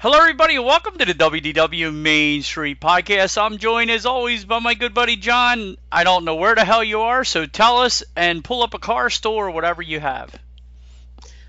Hello, everybody, and welcome to the WDW Main Street Podcast. I'm joined, as always, by my good buddy John. I don't know where the hell you are, so tell us and pull up a car store or whatever you have.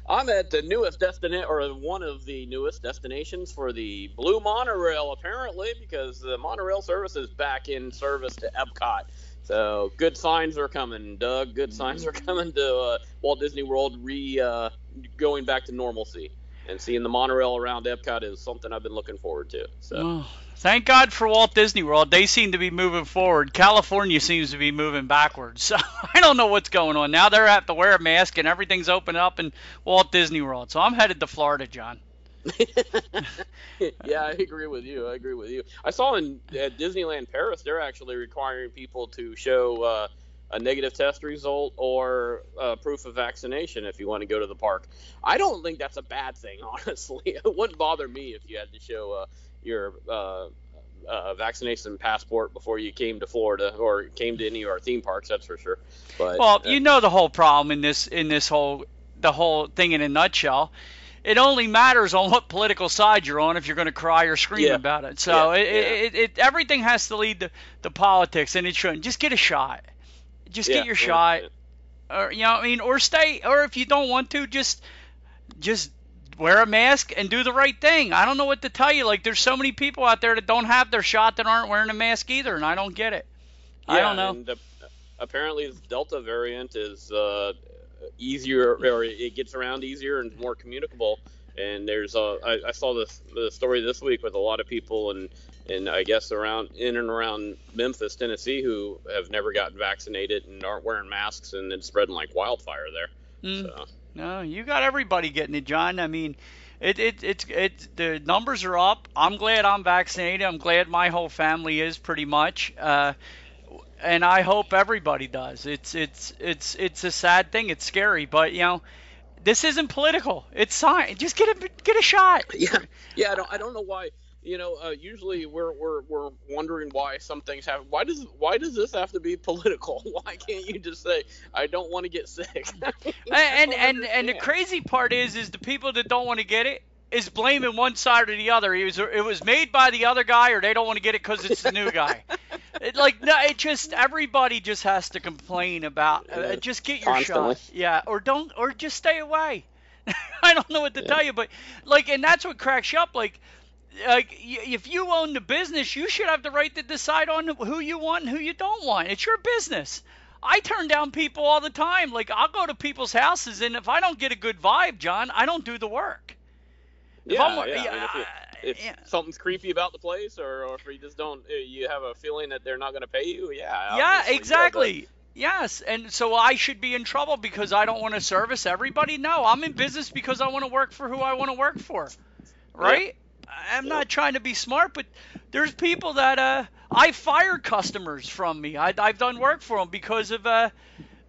I'm at the newest destination, or one of the newest destinations for the Blue Monorail, apparently, because the monorail service is back in service to Epcot. So good signs are coming, Doug. Good signs are coming to uh, Walt Disney World re uh, going back to normalcy and seeing the monorail around Epcot is something I've been looking forward to. So. Oh, thank God for Walt Disney World. They seem to be moving forward. California seems to be moving backwards. So I don't know what's going on. Now They're have to wear a mask and everything's open up in Walt Disney World. So I'm headed to Florida, John. yeah, I agree with you. I agree with you. I saw in at Disneyland Paris they're actually requiring people to show uh, a negative test result or uh, proof of vaccination if you want to go to the park. I don't think that's a bad thing, honestly. It wouldn't bother me if you had to show uh, your uh, uh, vaccination passport before you came to Florida or came to any of our theme parks. That's for sure. But well, you know the whole problem in this in this whole the whole thing in a nutshell. It only matters on what political side you're on if you're going to cry or scream Yeah. about it. So Yeah, it, yeah. It, it, everything has to lead to, to politics, and it shouldn't. Just get a shot. Just Yeah, get your yeah, shot. yeah. or you know what I mean, or stay, or if you don't want to, just just wear a mask and do the right thing. I don't know what to tell you. Like, there's so many people out there that don't have their shot that aren't wearing a mask either, and I don't get it. I don't know. And, uh, apparently, the Delta variant is uh, easier, or it gets around easier and more communicable. And there's a, I, I saw this the story this week with a lot of people and and I guess around in and around Memphis, Tennessee, who have never gotten vaccinated and aren't wearing masks, and it's spreading like wildfire there. Mm. So, No, you got everybody getting it, John. I mean, it, it it's it the numbers are up. I'm glad I'm vaccinated. I'm glad my whole family is pretty much. Uh, and I hope everybody does. It's it's it's it's a sad thing. It's scary, but you know, this isn't political. It's science. Just get a get a shot. yeah, yeah. I don't, I don't know why. You know, uh, usually we're, we're we're wondering why some things happen. Why does why does this have to be political? Why can't you just say I don't want to get sick? and and and the crazy part is is the people that don't want to get it is blaming one side or the other. It was it was made by the other guy, or they don't want to get it because it's the new guy. It, like no, it just everybody just has to complain about. Uh, just get your constantly. shot, yeah, or don't, or just stay away. I don't know what to tell you, but like, and that's what cracks you up. Like, like if you own the business, you should have the right to decide on who you want and who you don't want. It's your business. I turn down people all the time. Like I'll go to people's houses, and if I don't get a good vibe, John, I don't do the work. If yeah, I'm- yeah. I mean, if you- if yeah. something's creepy about the place, or, or if you just don't, uh, you have a feeling that they're not going to pay you. Yeah. Yeah, exactly. Yes, and so I should be in trouble because I don't want to service everybody. No, I'm in business because I want to work for who I want to work for. Right? I'm Yeah. not trying to be smart, but there's people that uh I fired customers from me. I, I've done work for them because of uh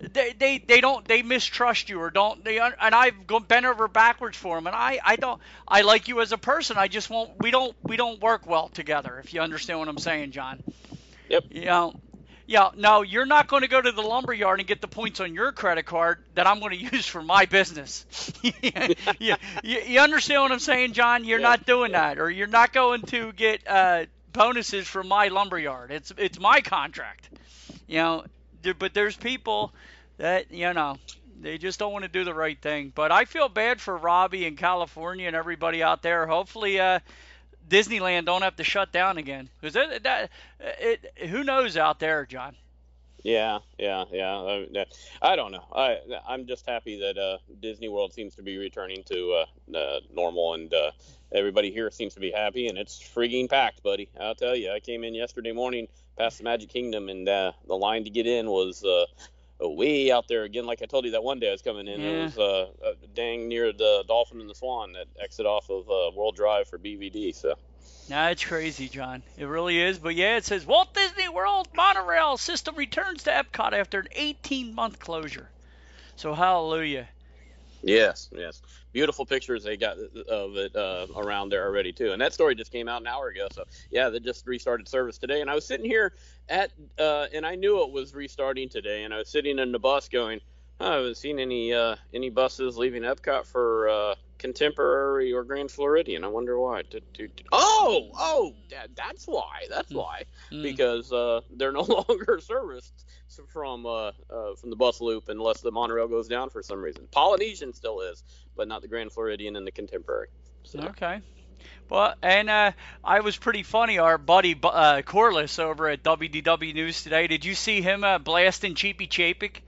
they, they they don't they mistrust you or don't they and I've gone bent over backwards for them and I I don't I like you as a person I just won't we don't we don't work well together if you understand what I'm saying John. Yep. You know, yeah, no, you're not going to go to the lumber yard and get the points on your credit card that I'm going to use for my business. yeah, you, you understand what I'm saying, John? You're Yeah, not doing that, or you're not going to get uh, bonuses from my lumber yard. It's it's my contract. You know, but there's people that you know they just don't want to do the right thing. But I feel bad for Robbie in California and everybody out there. Hopefully, uh, Disneyland don't have to shut down again that it, who knows out there, John. Yeah, yeah, yeah. I, I don't know. I I'm just happy that uh, Disney World seems to be returning to uh, uh, normal, and uh, everybody here seems to be happy, and it's freaking packed, buddy. I'll tell you. I came in yesterday morning past the Magic Kingdom, and uh, the line to get in was. Way out there again, like I told you that one day I was coming in, Yeah. it was uh, uh, dang near the Dolphin and the Swan that exit off of uh, World Drive for BVD. So Nah, it's crazy, John. It really is. But yeah, it says Walt Disney World monorail system returns to Epcot after an 18-month closure. So hallelujah. Yes, yes. Beautiful pictures they got of it uh, around there already too, and that story just came out an hour ago. So yeah, they just restarted service today, and I was sitting here at, uh, and I knew it was restarting today, and I was sitting in the bus going, "Oh, I haven't seen any uh, any buses leaving Epcot for uh, Contemporary or Grand Floridian. I wonder why. Oh, oh, that, that's why. That's why. Mm. Because uh, they're no longer serviced from uh, uh, from the bus loop unless the monorail goes down for some reason. Polynesian still is, but not the Grand Floridian and the Contemporary. So, Okay. Well, and uh, I was pretty funny. Our buddy uh, Corless over at WDW News today. Did you see him uh, blasting Cheapy Chapek?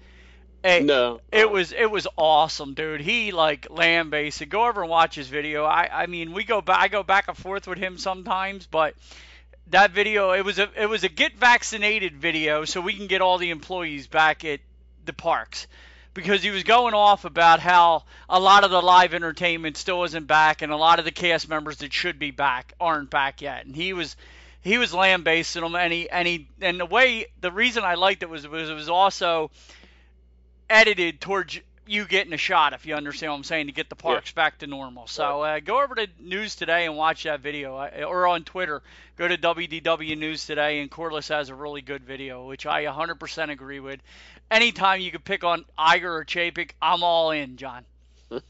Hey, no, It was it was awesome, dude. He like lambasted. Go over and watch his video. I I mean, we go back. I go back and forth with him sometimes, but that video it was a it was a get vaccinated video, so we can get all the employees back at the parks. Because he was going off about how a lot of the live entertainment still isn't back, and a lot of the cast members that should be back aren't back yet. And he was he was lambasting them, and he and he and the way the reason I liked it was was it was also edited towards you getting a shot, if you understand what I'm saying, to get the parks back to normal. So uh, go over to News Today and watch that video, uh, or on Twitter, go to WDW News Today, and Corless has a really good video, which I 100% agree with. Anytime you could pick on Iger or Chapek, I'm all in, John.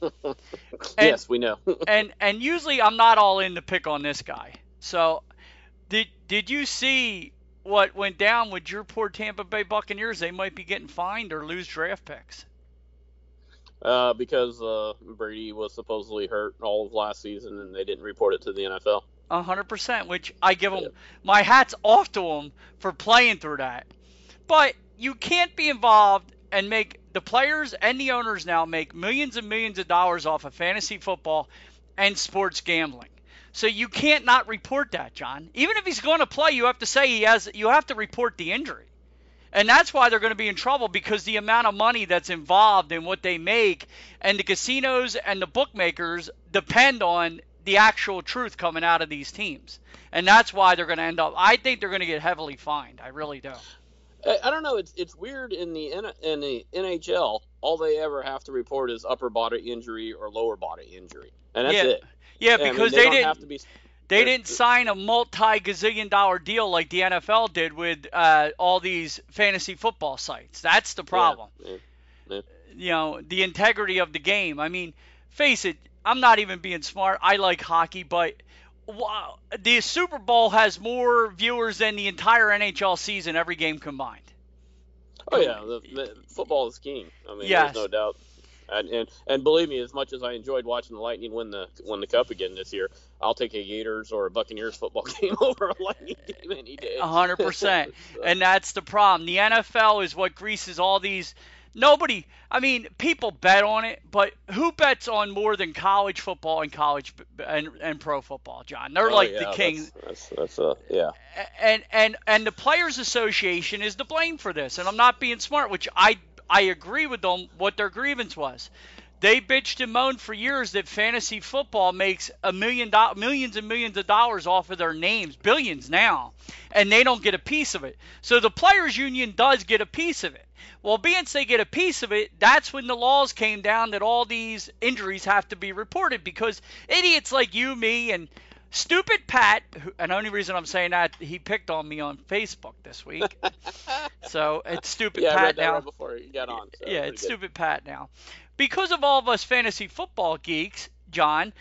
yes, we know. and and usually I'm not all in to pick on this guy. So did did you see what went down with your poor Tampa Bay Buccaneers? They might be getting fined or lose draft picks. uh, because uh, Brady was supposedly hurt all of last season, and they didn't report it to the NFL. A hundred percent, which I give them my hats off to them for playing through that. But you can't be involved and make the players and the owners now make millions and millions of dollars off of fantasy football and sports gambling. So you can't not report that, John. Even if he's going to play, you have to say he has. You have to report the injury, and that's why they're going to be in trouble because the amount of money that's involved in what they make, and the casinos and the bookmakers depend on the actual truth coming out of these teams, and that's why they're going to end up. I think they're going to get heavily fined. I really do. I, don't know. It's it's weird in the in the NHL. All they ever have to report is upper body injury or lower body injury, and that's Yeah. it. Yeah, I mean, because they, they, didn't. have to be. They didn't sign a multi-gazillion dollar deal like the NFL did with uh, all these fantasy football sites. That's the problem. Yeah, yeah. You know, the integrity of the game. I mean, face it, I'm not even being smart. I like hockey, but the Super Bowl has more viewers than the entire NHL season, every game combined. Oh yeah, the, the, football is king. I mean, Yes. there's no doubt. And, and and believe me, as much as I enjoyed watching the Lightning win the win the cup again this year, I'll take a Gators or a Buccaneers football game over a Lightning game any day. A hundred percent. And that's the problem. The NFL is what greases all these. Nobody. I mean, people bet on it, but who bets on more than college football and college and, and pro football, John? They're Oh, like yeah, the king. That's that's, that's uh, yeah. And and and the players' association is to blame for this. And I'm not being smart, which I I agree with them. What their grievance was. They bitched and moaned for years that fantasy football makes a million do- millions and millions of dollars off of their names, billions now, and they don't get a piece of it. So the players union does get a piece of it. Well, being they get a piece of it, that's when the laws came down that all these injuries have to be reported because idiots like you, me, and stupid Pat, who, and the only reason I'm saying that he picked on me on Facebook this week. so it's stupid yeah, Pat I read that now. right before you got on. So yeah, it's good. stupid Pat now. Because of all of us fantasy football geeks, John,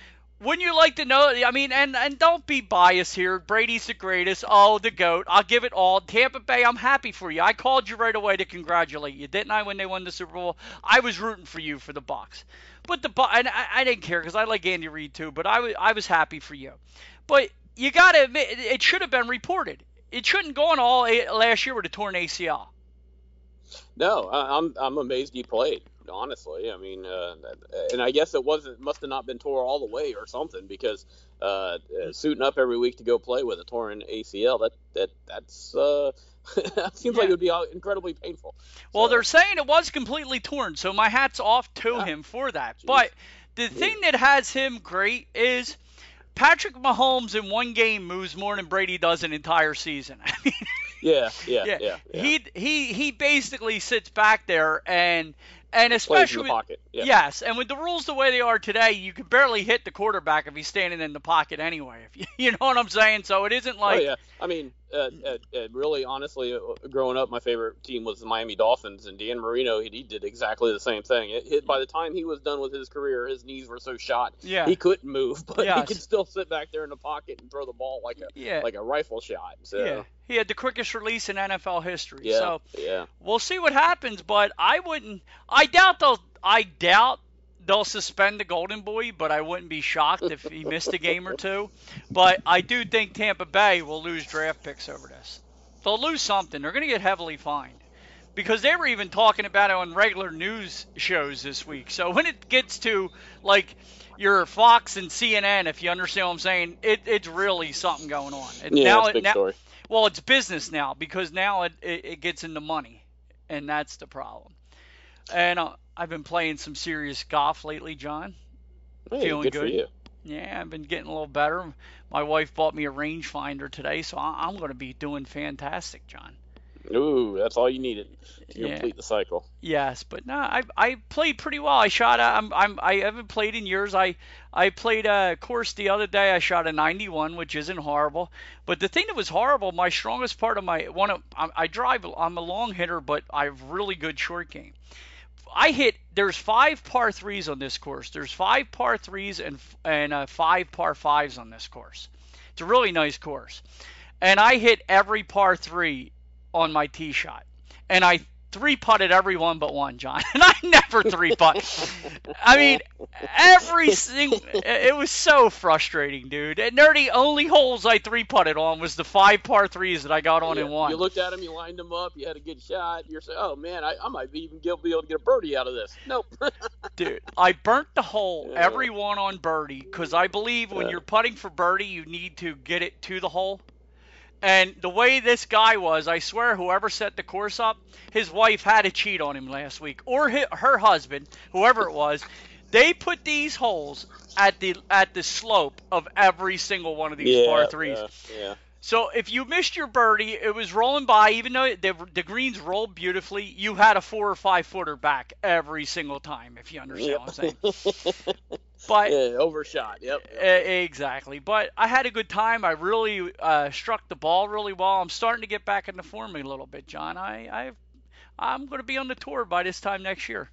wouldn't you like to know? I mean, and and don't be biased here. Brady's the greatest. Oh, the goat. I'll give it all. Tampa Bay, I'm happy for you. I called you right away to congratulate you, didn't I? When they won the Super Bowl, I was rooting for you for the Bucs. But the and I, I didn't care because I like Andy Reid too. But I was I was happy for you. But you got to admit, it- it should have been reported. It shouldn't go on all eh, last year with a torn ACL. No, I'm I'm amazed he played. Honestly, I mean, uh, and I guess it wasn't must have not been tore all the way or something because uh, uh, suiting up every week to go play with a torn ACL that that that's uh, that seems like it would be incredibly painful. Well, So- they're saying it was completely torn, so my hat's off to Yeah. him for that. Jeez. But the thing that has him great is Patrick Mahomes in one game moves more than Brady does an entire season. I mean, yeah, yeah, yeah, yeah, yeah. he he he basically sits back there and and plays in especially the pocket. Yeah. Yes, and with the rules the way they are today, you can barely hit the quarterback if he's standing in the pocket anyway. If you, you know what I'm saying? So it isn't like oh yeah, I mean, uh, uh, uh, really, honestly, uh, growing up, my favorite team was the Miami Dolphins, and Dan Marino. He, he did exactly the same thing. It, it, by the time he was done with his career, his knees were so shot, Yeah. he couldn't move, but he could still sit back there in the pocket and throw the ball like a yeah, like a rifle shot. So yeah. He had the quickest release in NFL history. yeah, So yeah. we'll see what happens, but I wouldn't. I doubt they'll. I doubt they'll suspend the Golden Boy, but I wouldn't be shocked if he missed a game or two. But I do think Tampa Bay will lose draft picks over this. They'll lose something. They're going to get heavily fined because they were even talking about it on regular news shows this week. So when it gets to like your Fox and CNN, if you understand what I'm saying, it, it's really something going on. It, Yeah, now it's big now- story. well, it's business now because now it, it, it gets into money, and that's the problem. And uh, I've been playing some serious golf lately, John. Hey, feeling good, for good. you. Yeah, I've been getting a little better. My wife bought me a rangefinder today, so I- I'm going to be doing fantastic, John. Ooh, that's all you needed to Yeah. complete the cycle. Yes, but no, I I played pretty well. I shot. A, I'm I'm I haven't played in years. I I played a course the other day. I shot a 91, which isn't horrible. But the thing that was horrible, my strongest part of my one of I, I drive. I'm a long hitter, but I have really good short game. I hit. There's five par threes on this course. There's five par threes and and uh, five par fives on this course. It's a really nice course, and I hit every par three on my tee shot, and I three putted every one but one, John. And I never three putt. I mean, every single. It was so frustrating, dude. And they're the only holes I three putted on was the five par threes that I got on Yeah, in one. You looked at him, you lined him up, you had a good shot. You're saying, "Oh man, I, I might be even be able to get a birdie out of this." Nope. Dude, I burnt the hole every one on birdie because I believe when you're putting for birdie, you need to get it to the hole. And the way this guy was, I swear, whoever set the course up, his wife had to cheat on him last week, or her husband, whoever it was. They put these holes at the at the slope of every single one of these yeah, par threes. Yeah, yeah. So if you missed your birdie, it was rolling by. Even though the, the greens rolled beautifully, you had a four or five footer back every single time. If you understand what I'm saying. But yeah, overshot. Yep. exactly. But I had a good time. I really uh, struck the ball really well. I'm starting to get back into form a little bit, John. I, I I'm going to be on the tour by this time next year.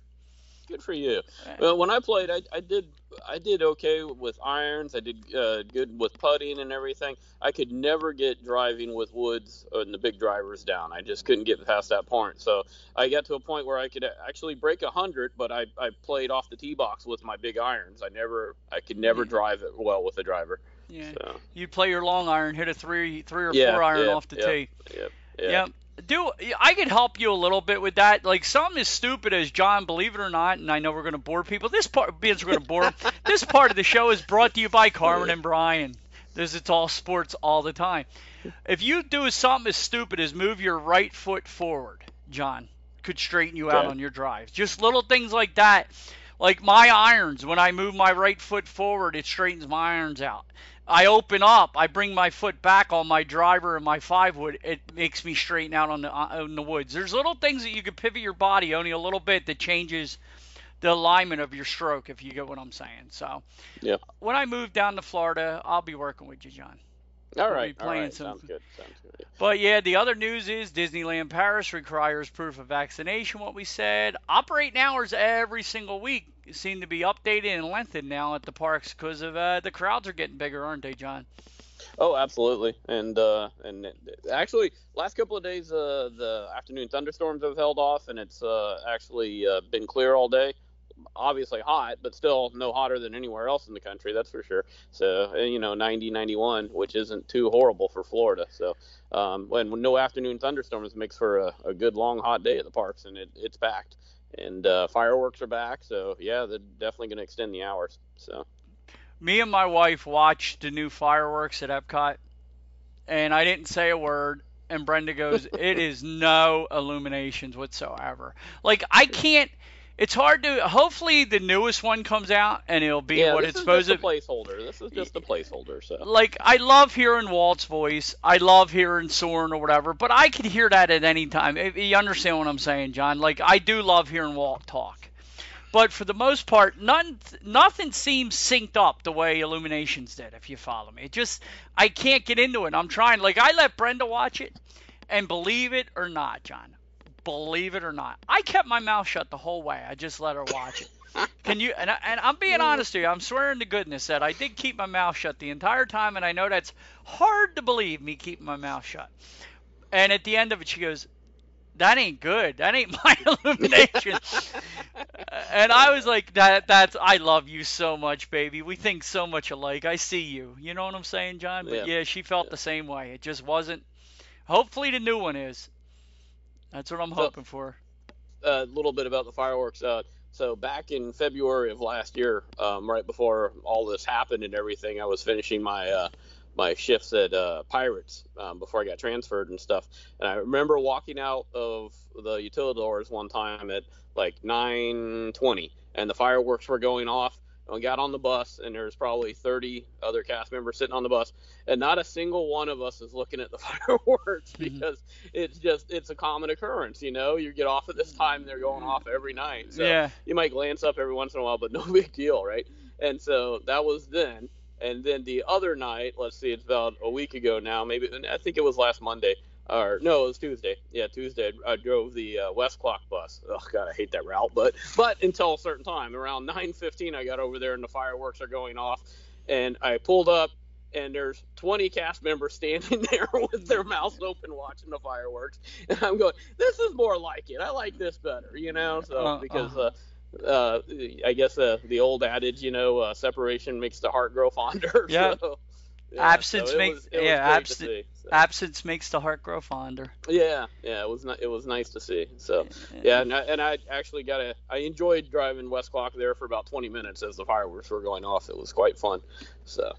Good for you. Well, when I played, I, I did I did okay with irons. I did uh, good with putting and everything. I could never get driving with woods and the big drivers down. I just couldn't get past that point. So I got to a point where I could actually break a hundred, but I, I played off the tee box with my big irons. I never I could never Yeah. drive it well with a driver. Yeah. So You'd play your long iron, hit a three three or Yeah, four iron yeah, off the yeah. tee. yep, yeah. Yeah. Do I could help you a little bit with that? Like something as stupid as John, believe it or not, and I know we're going to bore people. This part, because we're going to bore this part of the show is brought to you by Carmen and Brian. This it's all sports all the time. If you do something as stupid as move your right foot forward, John, could straighten you out Okay. on your drives. Just little things like that Like my irons, when I move my right foot forward, it straightens my irons out. I open up, I bring my foot back on my driver and my five wood. It makes me straighten out on the uh, on the woods. There's little things that you can pivot your body only a little bit that changes the alignment of your stroke, if you get what I'm saying. So, yeah. When I move down to Florida, I'll be working with you, John. All right, all right. Some... Sounds good. Sounds good. But yeah, the other news is Disneyland Paris requires proof of vaccination. What we said, operating hours every single week seem to be updated and lengthened now at the parks because of uh, the crowds are getting bigger, aren't they, John? Oh, absolutely. And uh, and actually, last couple of days, uh, the afternoon thunderstorms have held off, and it's uh, actually uh, been clear all day obviously hot, but still no hotter than anywhere else in the country, that's for sure. So, you know, 90, 91, which isn't too horrible for Florida. So, um, when, when no afternoon thunderstorms makes for a, a, good long hot day at the parks, and it, it's packed. And uh, fireworks are back, so yeah, they're definitely going to extend the hours. So, me and my wife watched the new fireworks at Epcot, and I didn't say a word. And Brenda goes, "It is no illuminations whatsoever. Like I can't." It's hard to. Hopefully, the newest one comes out and it'll be yeah, what it's supposed to. placeholder. This is just a placeholder. So. Like I love hearing Walt's voice. I love hearing Soarin' or whatever, but I could hear that at any time. You understand what I'm saying, John? Like I do love hearing Walt talk. But for the most part, none, nothing seems synced up the way Illuminations did. If you follow me, it just I can't get into it. I'm trying. Like I let Brenda watch it, and believe it or not, John, believe it or not. I kept my mouth shut the whole way. I just let her watch it. Can you? And, I, and I'm being honest with you. I'm swearing to goodness that I did keep my mouth shut the entire time, and I know that's hard to believe me keeping my mouth shut. And at the end of it, she goes, "That ain't good. That ain't my illumination." and I was like, "That that's I love you so much, baby. We think so much alike. I see you. You know what I'm saying, John? But yeah, yeah she felt yeah. the same way. It just wasn't. Hopefully, the new one is. That's what I'm hoping so, for. A little bit about the fireworks. Uh, so back in February of last year, um, right before all this happened and everything, I was finishing my uh, my shifts at uh, Pirates um, before I got transferred and stuff. And I remember walking out of the utilidors one time at like 9:20, and the fireworks were going off I got on the bus, and there's probably 30 other cast members sitting on the bus, and not a single one of us is looking at the fireworks mm-hmm. because it's just it's a common occurrence. You know, you get off at this time, they're going off every night. So yeah. you might glance up every once in a while, but no big deal, right? And so that was then. And then the other night, let's see, it's about a week ago now, maybe I think it was last Monday or no, it was Tuesday. Yeah, Tuesday. I drove the uh, West Clock bus. Oh God, I hate that route. But but until a certain time, around 9:15, I got over there and the fireworks are going off, and I pulled up. And there's 20 cast members standing there with their mouths open watching the fireworks, and I'm going, "This is more like it. I like this better, you know." So uh, because uh, uh, I guess uh, the old adage, you know, uh, separation makes the heart grow fonder. Yeah. So, yeah, absence so makes yeah absence see, so. absence makes the heart grow fonder. Yeah, yeah, it was it was nice to see. So yeah, and I, and I actually got a I enjoyed driving West Clock there for about 20 minutes as the fireworks were going off. It was quite fun. So.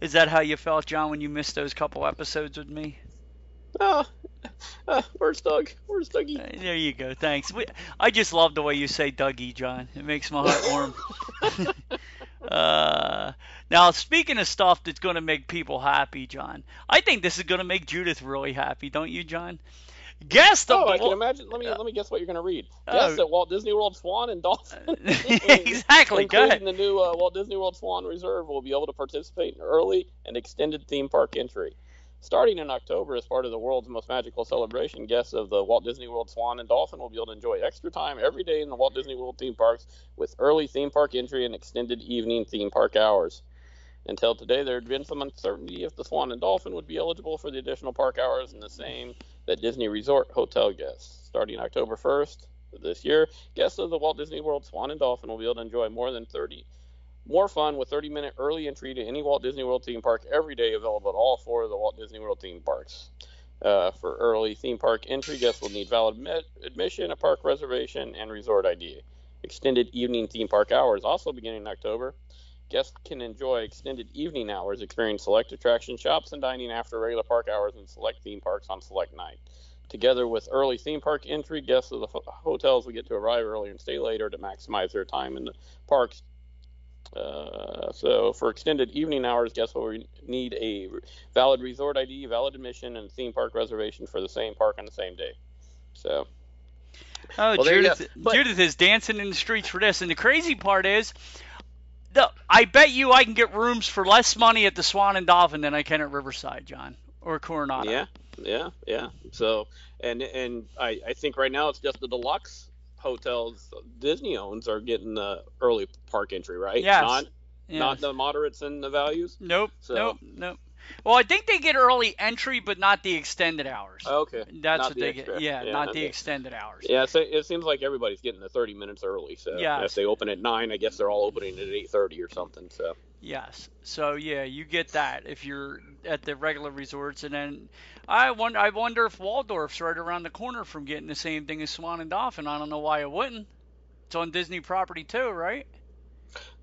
Is that how you felt, John, when you missed those couple episodes with me? Oh, uh, where's Doug? Where's Dougie? Uh, there you go. Thanks. We, I just love the way you say Dougie, John. It makes my heart warm. uh, now, speaking of stuff that's going to make people happy, John, I think this is going to make Judith really happy, don't you, John? Guess the. Oh, I can imagine. Let me let me guess what you're going to read. Guess uh, that Walt Disney World Swan and Dolphin. exactly. Go ahead. the new uh, Walt Disney World Swan Reserve will be able to participate in early and extended theme park entry. Starting in October, as part of the world's most magical celebration, guests of the Walt Disney World Swan and Dolphin will be able to enjoy extra time every day in the Walt Disney World theme parks with early theme park entry and extended evening theme park hours. Until today, there had been some uncertainty if the Swan and Dolphin would be eligible for the additional park hours and the same that Disney Resort hotel guests. Starting October 1st this year, guests of the Walt Disney World Swan and Dolphin will be able to enjoy more than 30 more fun with 30 minute early entry to any Walt Disney World theme park every day available at all four of the Walt Disney World theme parks. Uh, for early theme park entry, guests will need valid admit- admission, a park reservation, and resort ID. Extended evening theme park hours also beginning in October. Guests can enjoy extended evening hours, experience select attraction shops and dining after regular park hours in select theme parks on select night. Together with early theme park entry, guests of the ho- hotels will get to arrive earlier and stay later to maximize their time in the parks. Uh, so for extended evening hours, guests will re- need a valid resort ID, valid admission, and theme park reservation for the same park on the same day. So Oh, Well, Judith. But- Judith is dancing in the streets for this. And the crazy part is, the, I bet you I can get rooms for less money at the Swan and Dolphin than I can at Riverside, John, or Coronado. Yeah, yeah, yeah. So, and and I, I think right now it's just the deluxe hotels Disney owns are getting the early park entry, right? Yes. Not Yeah. not the moderates and the values. Nope. So- Nope. Nope. Well, I think they get early entry, but not the extended hours. Oh, okay. That's not what the they extra. get. Yeah, Yeah, not the okay. extended hours. Yeah, so it seems like everybody's getting the 30 minutes early. So Yes. if they open at nine, I guess they're all opening at 8:30 or something. So Yes. So yeah, you get that if you're at the regular resorts, and then I wonder, I wonder if Waldorf's right around the corner from getting the same thing as Swan and Dolphin. I don't know why it wouldn't. It's on Disney property too, right?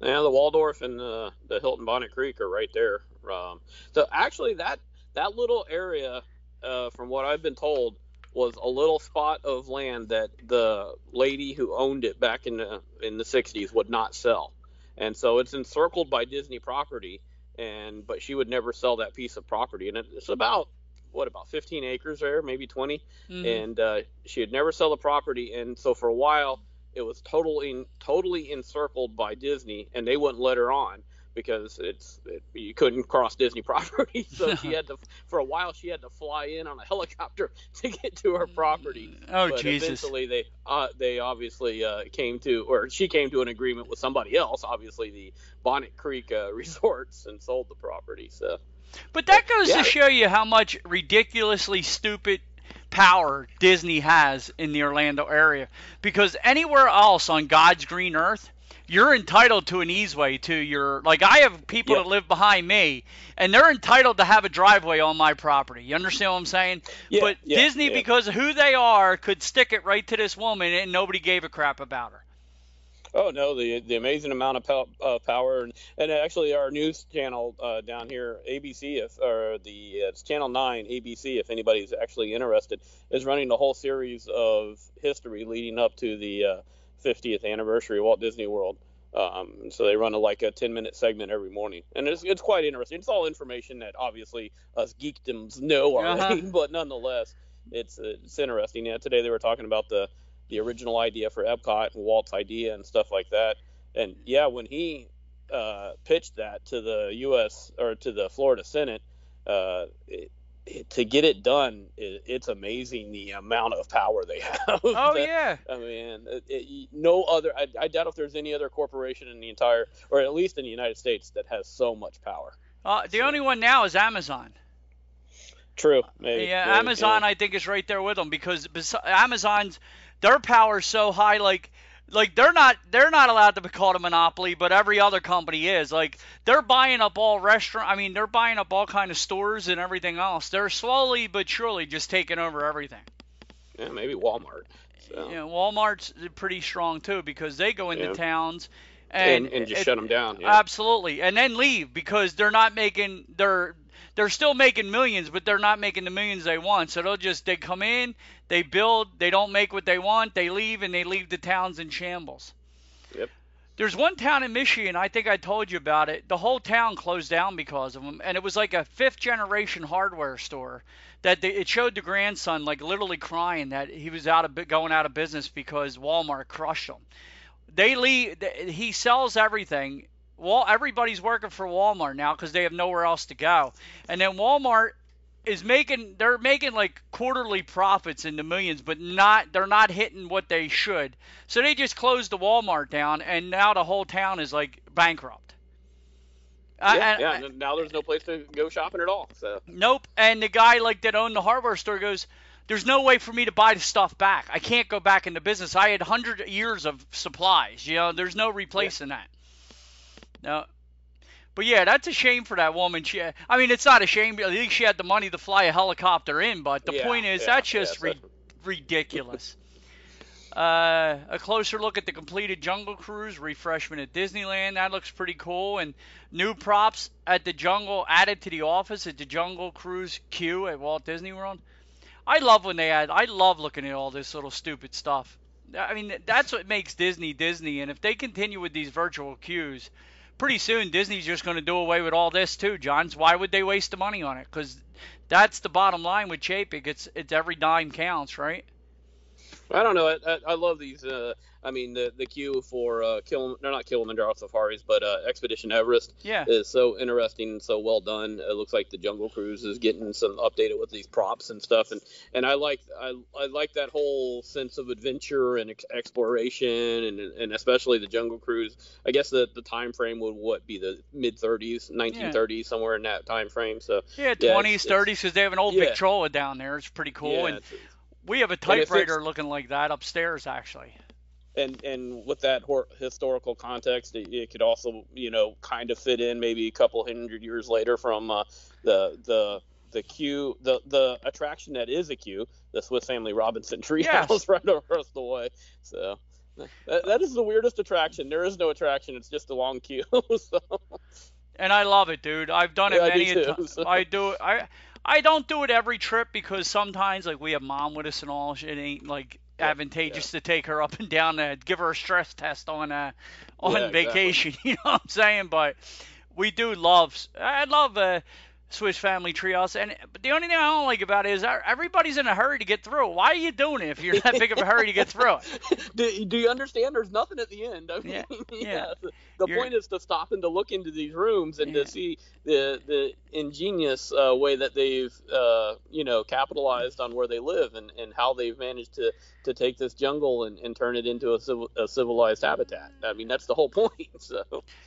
yeah, the Waldorf and the the Hilton Bonnet Creek are right there. Um, so actually, that that little area, uh, from what I've been told, was a little spot of land that the lady who owned it back in the in the 60s would not sell, and so it's encircled by Disney property, and but she would never sell that piece of property, and it's about what about 15 acres there, maybe 20 Mhm. and uh, she had never sell the property. And so for a while it was totally totally encircled by disney and they wouldn't let her on because it's it, you couldn't cross disney property so she had to for a while she had to fly in on a helicopter to get to her property oh but Jesus. eventually they uh, they obviously uh, came to or she came to an agreement with somebody else obviously the bonnet creek uh, resorts and sold the property so But that goes Yeah. to show you how much ridiculously stupid power Disney has in the Orlando area. Because anywhere else on God's green earth, you're entitled to an easeway to your like I have people Yep. that live behind me and they're entitled to have a driveway on my property. You understand what I'm saying? Yeah, but yeah, Disney yeah. because of who they are could stick it right to this woman and nobody gave a crap about her. Oh no, the the amazing amount of pow- uh, power and, and actually our news channel uh, down here, ABC, if or the uh, it's Channel Nine, ABC, if anybody's actually interested, is running the whole series of history leading up to the uh, 50th anniversary of Walt Disney World. Um, so they run a, like a 10 minute segment every morning, and it's it's quite interesting. It's all information that obviously us geekdoms know already, but nonetheless, it's it's interesting. Yeah, today they were talking about the the original idea for Epcot and Walt's idea and stuff like that. And yeah, when he uh, pitched that to the U.S. or to the Florida Senate, uh, it, to get it done, it, it's amazing the amount of power they have. Oh That- yeah. I mean, it, it, no other. I, I doubt if there's any other corporation in the entire, or at least in the United States, that has so much power. Uh, the only one now is Amazon. True. Maybe, Yeah, maybe, Amazon, yeah. I think, is right there with them because bes- Amazon's their power is so high. Like, like they're not they're not allowed to be called a monopoly, but every other company is. Like, they're buying up all restaurant. I mean, they're buying up all kind of stores and everything else. They're slowly but surely just taking over everything. yeah, maybe Walmart. So. Know, Walmart's pretty strong too because they go into Yeah. towns and, and and just it- shut them down. Yeah. Absolutely, and then leave because they're not making they're they're still making millions, but they're not making the millions they want. So they'll just they come in, they build, they don't make what they want, they leave, and they leave the towns in shambles. Yep. There's one town in Michigan, I think I told you about it. The whole town closed down because of them, and it was like a fifth generation hardware store. That they, it showed the grandson like literally crying that he was out of going out of business because Walmart crushed them. They leave. He sells everything. well, everybody's working for Walmart now because they have nowhere else to go. And then Walmart is making they're making like quarterly profits in the millions, but not they're not hitting what they should. So they just closed the Walmart down, and now the whole town is like bankrupt. Uh, yeah, and- yeah. Now there's no place to go shopping at all. So Nope. And the guy like that owned the hardware store goes, "There's no way for me to buy the stuff back. I can't go back into business. I had hundred years of supplies. You know, there's no replacing that." No. But yeah, that's a shame for that woman. She, I mean, it's not a shame. At least she had the money to fly a helicopter in. But the Yeah, point is, yeah, that's just yeah, ri- ridiculous. Uh, a closer look at the completed Jungle Cruise refreshment at Disneyland. That looks pretty cool. And new props at the Jungle added to the office at the Jungle Cruise queue at Walt Disney World. I love when they add. I love looking at all this little stupid stuff. I mean, that's what makes Disney Disney. And if they continue with these virtual queues, pretty soon Disney's just going to do away with all this too, Johns. Why would they waste the money on it? Because that's the bottom line with Chapek. It's it's every dime counts, right? I don't know. I, I, I love these. Uh, I mean, the the queue for uh, Kil- no, not Kilimanjaro safaris, but uh, Expedition Everest Yeah. is so interesting and so well done. It looks like the Jungle Cruise is getting some updated with these props and stuff, and and I like I, I like that whole sense of adventure and ex- exploration, and and especially the Jungle Cruise. I guess the the time frame would what be the mid 30s, 1930s, somewhere in that time frame. So Yeah, Yeah, 20s, it's- it's- 30s, because they have an old yeah. Victrola down there. It's pretty cool. yeah, and we have a And it fits- typewriter looking like that upstairs, actually. And and with that hor- historical context, it, it could also you know kind of fit in maybe a couple hundred years later from uh, the the the queue the the attraction that is a queue, the Swiss Family Robinson Treehouse Yes. right across the way. So that, that is the weirdest attraction. There is no attraction; it's just a long queue. so And I love it, dude. I've done it Yeah, many times. so. I do it. I I don't do it every trip because sometimes like we have mom with us and all. It ain't like Yeah, advantageous to take her up and down and give her a stress test on uh on Yeah, exactly. vacation. You know what I'm saying? But we do love. I love uh, Swiss Family Treehouse, and but the only thing I don't like about it is everybody's in a hurry to get through. Why are you doing it if you're that big of a hurry to get through it? do, do you understand? There's nothing at the end. I mean, Yeah, yeah. yeah. The, You're- point is to stop and to look into these rooms and Yeah. to see the the ingenious uh, way that they've uh, you know capitalized on where they live and, and how they've managed to, to take this jungle and, and turn it into a, civil, a civilized habitat. I mean, that's the whole point. So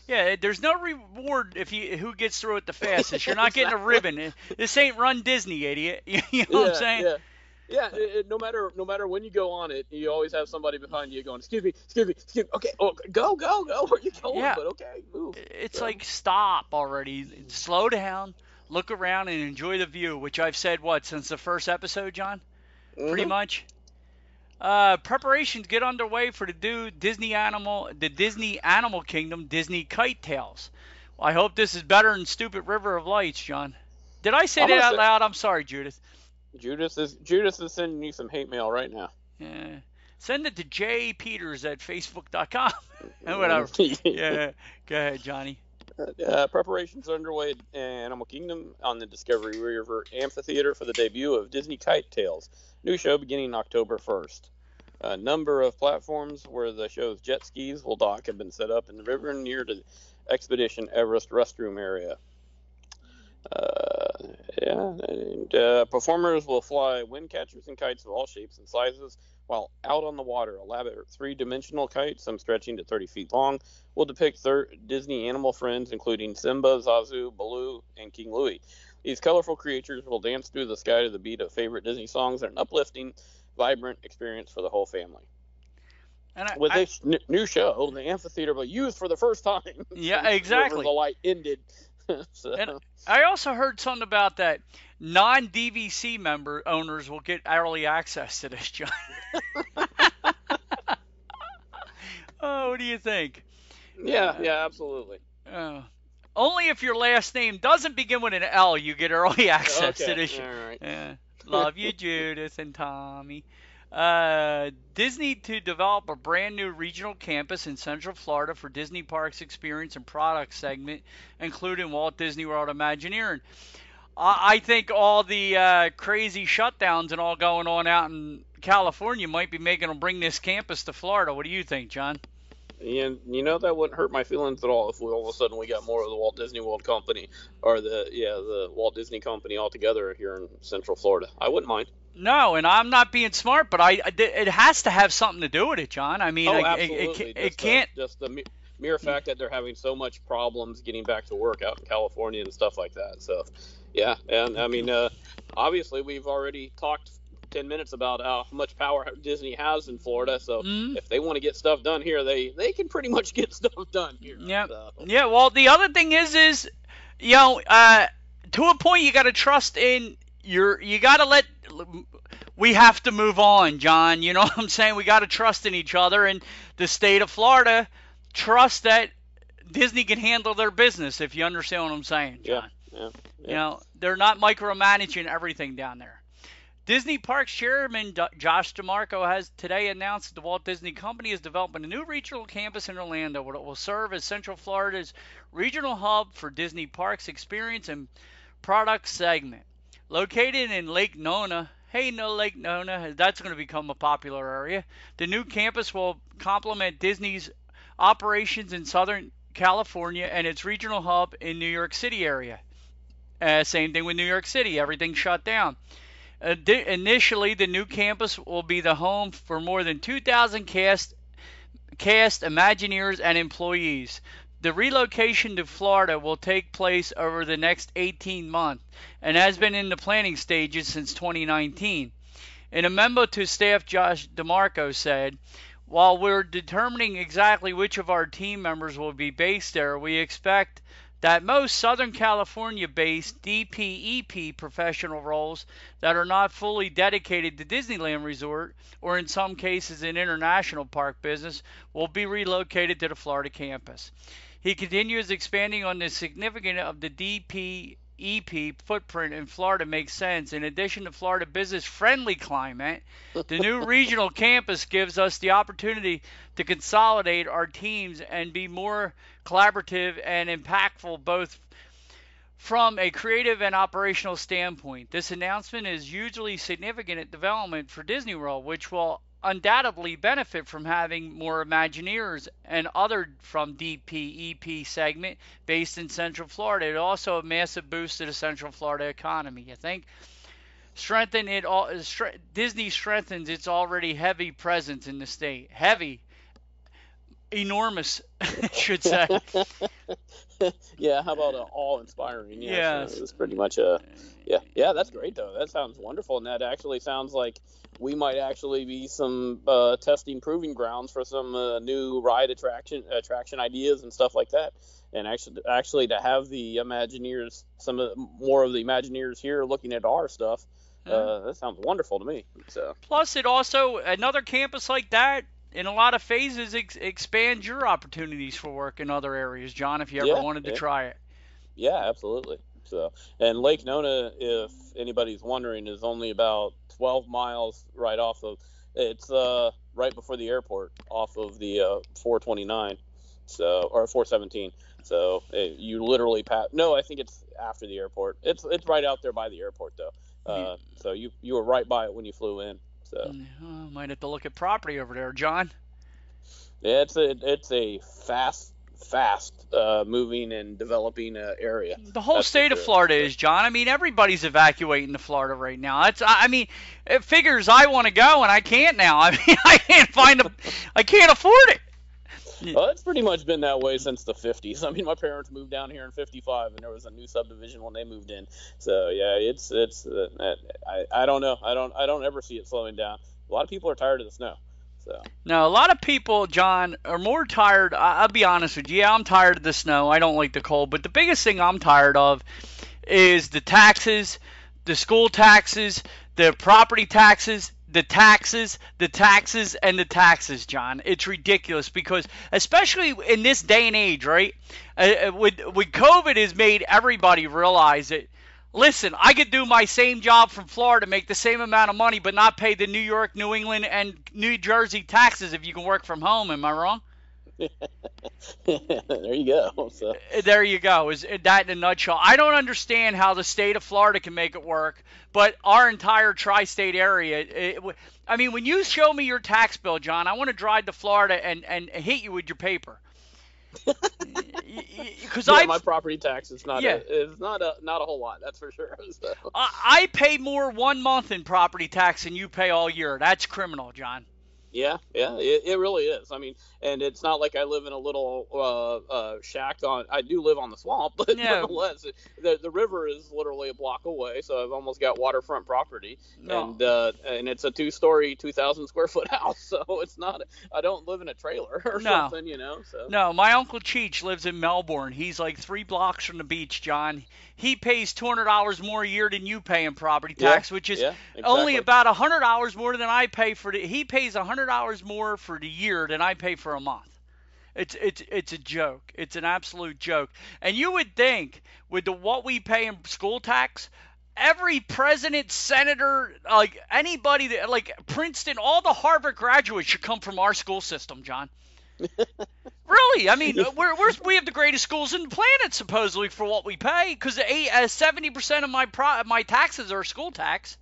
Yeah, there's no reward if you who gets through it the fastest. You're not getting a ribbon. This ain't Run Disney, idiot. You know what I'm saying? yeah. Yeah, it, it- no matter no matter when you go on it, you always have somebody behind you going, "Excuse me, excuse me, excuse me." Okay, oh, go, go, go. Where you going? Yeah. But okay, move. It's So- like stop already. Slow down, look around, and enjoy the view. Which I've said what since the first episode, John. Pretty Mhm. much. Uh, preparations get underway for the do Disney Animal, the Disney Animal Kingdom Disney Kite Tales. I hope this is better than Stupid River of Lights, John. Did I say I'm that out say- loud? I'm sorry, Judith. Judas is Judas is sending you some hate mail right now. Yeah. Send it to jpeters at facebook.com. whatever. Yeah. Go ahead, Johnny. Uh, preparations are underway at Animal Kingdom on the Discovery River Amphitheater for the debut of Disney Kite Tales. New show beginning October 1st. A number of platforms where the show's jet skis will dock have been set up in the river near the Expedition Everest restroom area. Uh, yeah, and uh, performers will fly wind catchers and kites of all shapes and sizes while out on the water. Elaborate three-dimensional kites, some stretching to 30 feet long, will depict thir- Disney animal friends, including Simba, Zazu, Baloo, and King Louie. These colorful creatures will dance through the sky to the beat of favorite Disney songs in an uplifting, vibrant experience for the whole family. And I, With I- this n- new show, the amphitheater will be used for the first time. Yeah, exactly. The Light ended. so, And- I also heard something about that non DVC member owners will get early access to this, John. oh, what do you think? yeah, yeah, absolutely. Uh, only if your last name doesn't begin with an L, you get early access okay, to this. all right. Yeah. Love you, Judith and Tommy. Uh, Disney to develop a brand new regional campus in Central Florida for Disney Parks Experience and Product segment, including Walt Disney World Imagineering. I, I think all the uh, crazy shutdowns and all going on out in California might be making them bring this campus to Florida. What do you think, John? And you know that wouldn't hurt my feelings at all if we all of a sudden we got more of the Walt Disney World Company or the yeah the Walt Disney Company all together here in Central Florida. I wouldn't mind. No, and I'm not being smart, but I, it has to have something to do with it, John. I mean, oh, I- it- it, just it can't. The, just the mere fact that they're having so much problems getting back to work out in California and stuff like that. So, yeah, and I mean, uh, obviously we've already talked ten minutes about how much power Disney has in Florida. So Mhm. if they want to get stuff done here, they they can pretty much get stuff done here. Yeah. So, Yeah, well, the other thing is, is you know, uh, to a point, you got to trust in your. You got to let. We have to move on, John. You know what I'm saying? We got to trust in each other, and the state of Florida trust that Disney can handle their business. If you understand what I'm saying, yeah, John. yeah, You know, they're not micromanaging everything down there. Disney Parks Chairman Josh D'Amaro has today announced that the Walt Disney Company is developing a new regional campus in Orlando that will serve as Central Florida's regional hub for Disney Parks experience and product segment. Located in Lake Nona, hey, no Lake Nona, that's going to become a popular area. The new campus will complement Disney's operations in Southern California and its regional hub in New York City area. Uh, same thing with New York City, everything shut down. Uh, initially, the new campus will be the home for more than 2,000 cast, cast Imagineers and employees. The relocation to Florida will take place over the next 18 months and has been in the planning stages since 2019. In a memo to staff, Josh D'Amaro said, while we're determining exactly which of our team members will be based there, we expect that most Southern California based DPEP professional roles that are not fully dedicated to Disneyland Resort or in some cases in international park business will be relocated to the Florida campus. He continues expanding on the significance of the DPEP footprint in Florida makes sense. In addition to Florida business friendly climate, the new regional campus gives us the opportunity to consolidate our teams and be more collaborative and impactful both from a creative and operational standpoint. This announcement is hugely significant development for Disney World, which will undoubtedly benefit from having more Imagineers and other from DPEP segment based in Central Florida. It also a massive boost to the Central Florida economy. I think strengthen it all. Disney strengthens its already heavy presence in the state. Heavy, enormous, should say. yeah, how about uh, awe-inspiring? Yeah, yes. it's pretty much a yeah, yeah. That's great though. That sounds wonderful, and that actually sounds like we might actually be some uh, testing proving grounds for some uh, new ride attraction attraction ideas and stuff like that. And actually, actually to have the Imagineers, some of the, more of the Imagineers here looking at our stuff, uh, that sounds wonderful to me. So plus, it also another campus like that in a lot of phases ex- expands your opportunities for work in other areas, John. If you ever yeah, wanted to yeah. try it. Yeah, absolutely. So, and Lake Nona, if anybody's wondering, is only about 12 miles right off of. It's uh, right before the airport, off of the uh, 429, so or 417. So it, you literally pass. No, I think it's after the airport. It's it's right out there by the airport though. Uh, so you you were right by it when you flew in. So oh, might have to look at property over there, John. Yeah, it's a it's a fast fast uh, moving and developing uh, area. The whole That's state of Florida is, John. I mean, everybody's evacuating to Florida right now. That's, I mean, it figures I want to go and I can't now. I mean, I can't find a, I can't afford it. Well, it's pretty much been that way since the 50s. I mean, my parents moved down here in 55, and there was a new subdivision when they moved in. So yeah, it's it's uh, I I don't know. I don't I don't ever see it slowing down. A lot of people are tired of the snow. So. Now, a lot of people, John, are more tired. I'll be honest with you. Yeah, I'm tired of the snow. I don't like the cold. But the biggest thing I'm tired of is the taxes, the school taxes, the property taxes, the taxes, the taxes, and the taxes, John. It's ridiculous because, especially in this day and age, right? Uh, uh with, with COVID has made everybody realize it listen, I could do my same job from Florida, make the same amount of money, but not pay the New York, New England, and New Jersey taxes if you can work from home. Am I wrong? there you go. So. Uh, there you go. Is that in a nutshell? I don't understand how the state of Florida can make it work, but our entire tri-state area. It, I mean, when you show me your tax bill, John, I want to drive to Florida and and hit you with your paper because yeah, I my property tax is not yeah. a, is not a not a whole lot. That's for sure. So. I, I pay more one month in property tax than you pay all year. That's criminal, John. Yeah, yeah, it, it really is. I mean, and it's not like I live in a little uh, uh, shack on. I do live on the swamp, but nonetheless, the the river is literally a block away, so I've almost got waterfront property, no. and uh, and it's a two story, two thousand square foot house, so it's not. I don't live in a trailer or no. something, you know. So no, my uncle Cheech lives in Melbourne. He's like three blocks from the beach, John he pays two hundred dollars more a year than you pay in property tax, yeah, which is yeah, exactly. only about hundred dollars more than I pay for it. He pays hundred dollars more for the year than I pay for a month. It's it's it's a joke. It's an absolute joke. And you would think with the what we pay in school tax, every president, senator, like anybody that like Princeton, all the Harvard graduates should come from our school system, John. really, I mean, we're, we're we have the greatest schools in the planet supposedly for what we pay because uh, seventy percent of my pro, my taxes are school tax.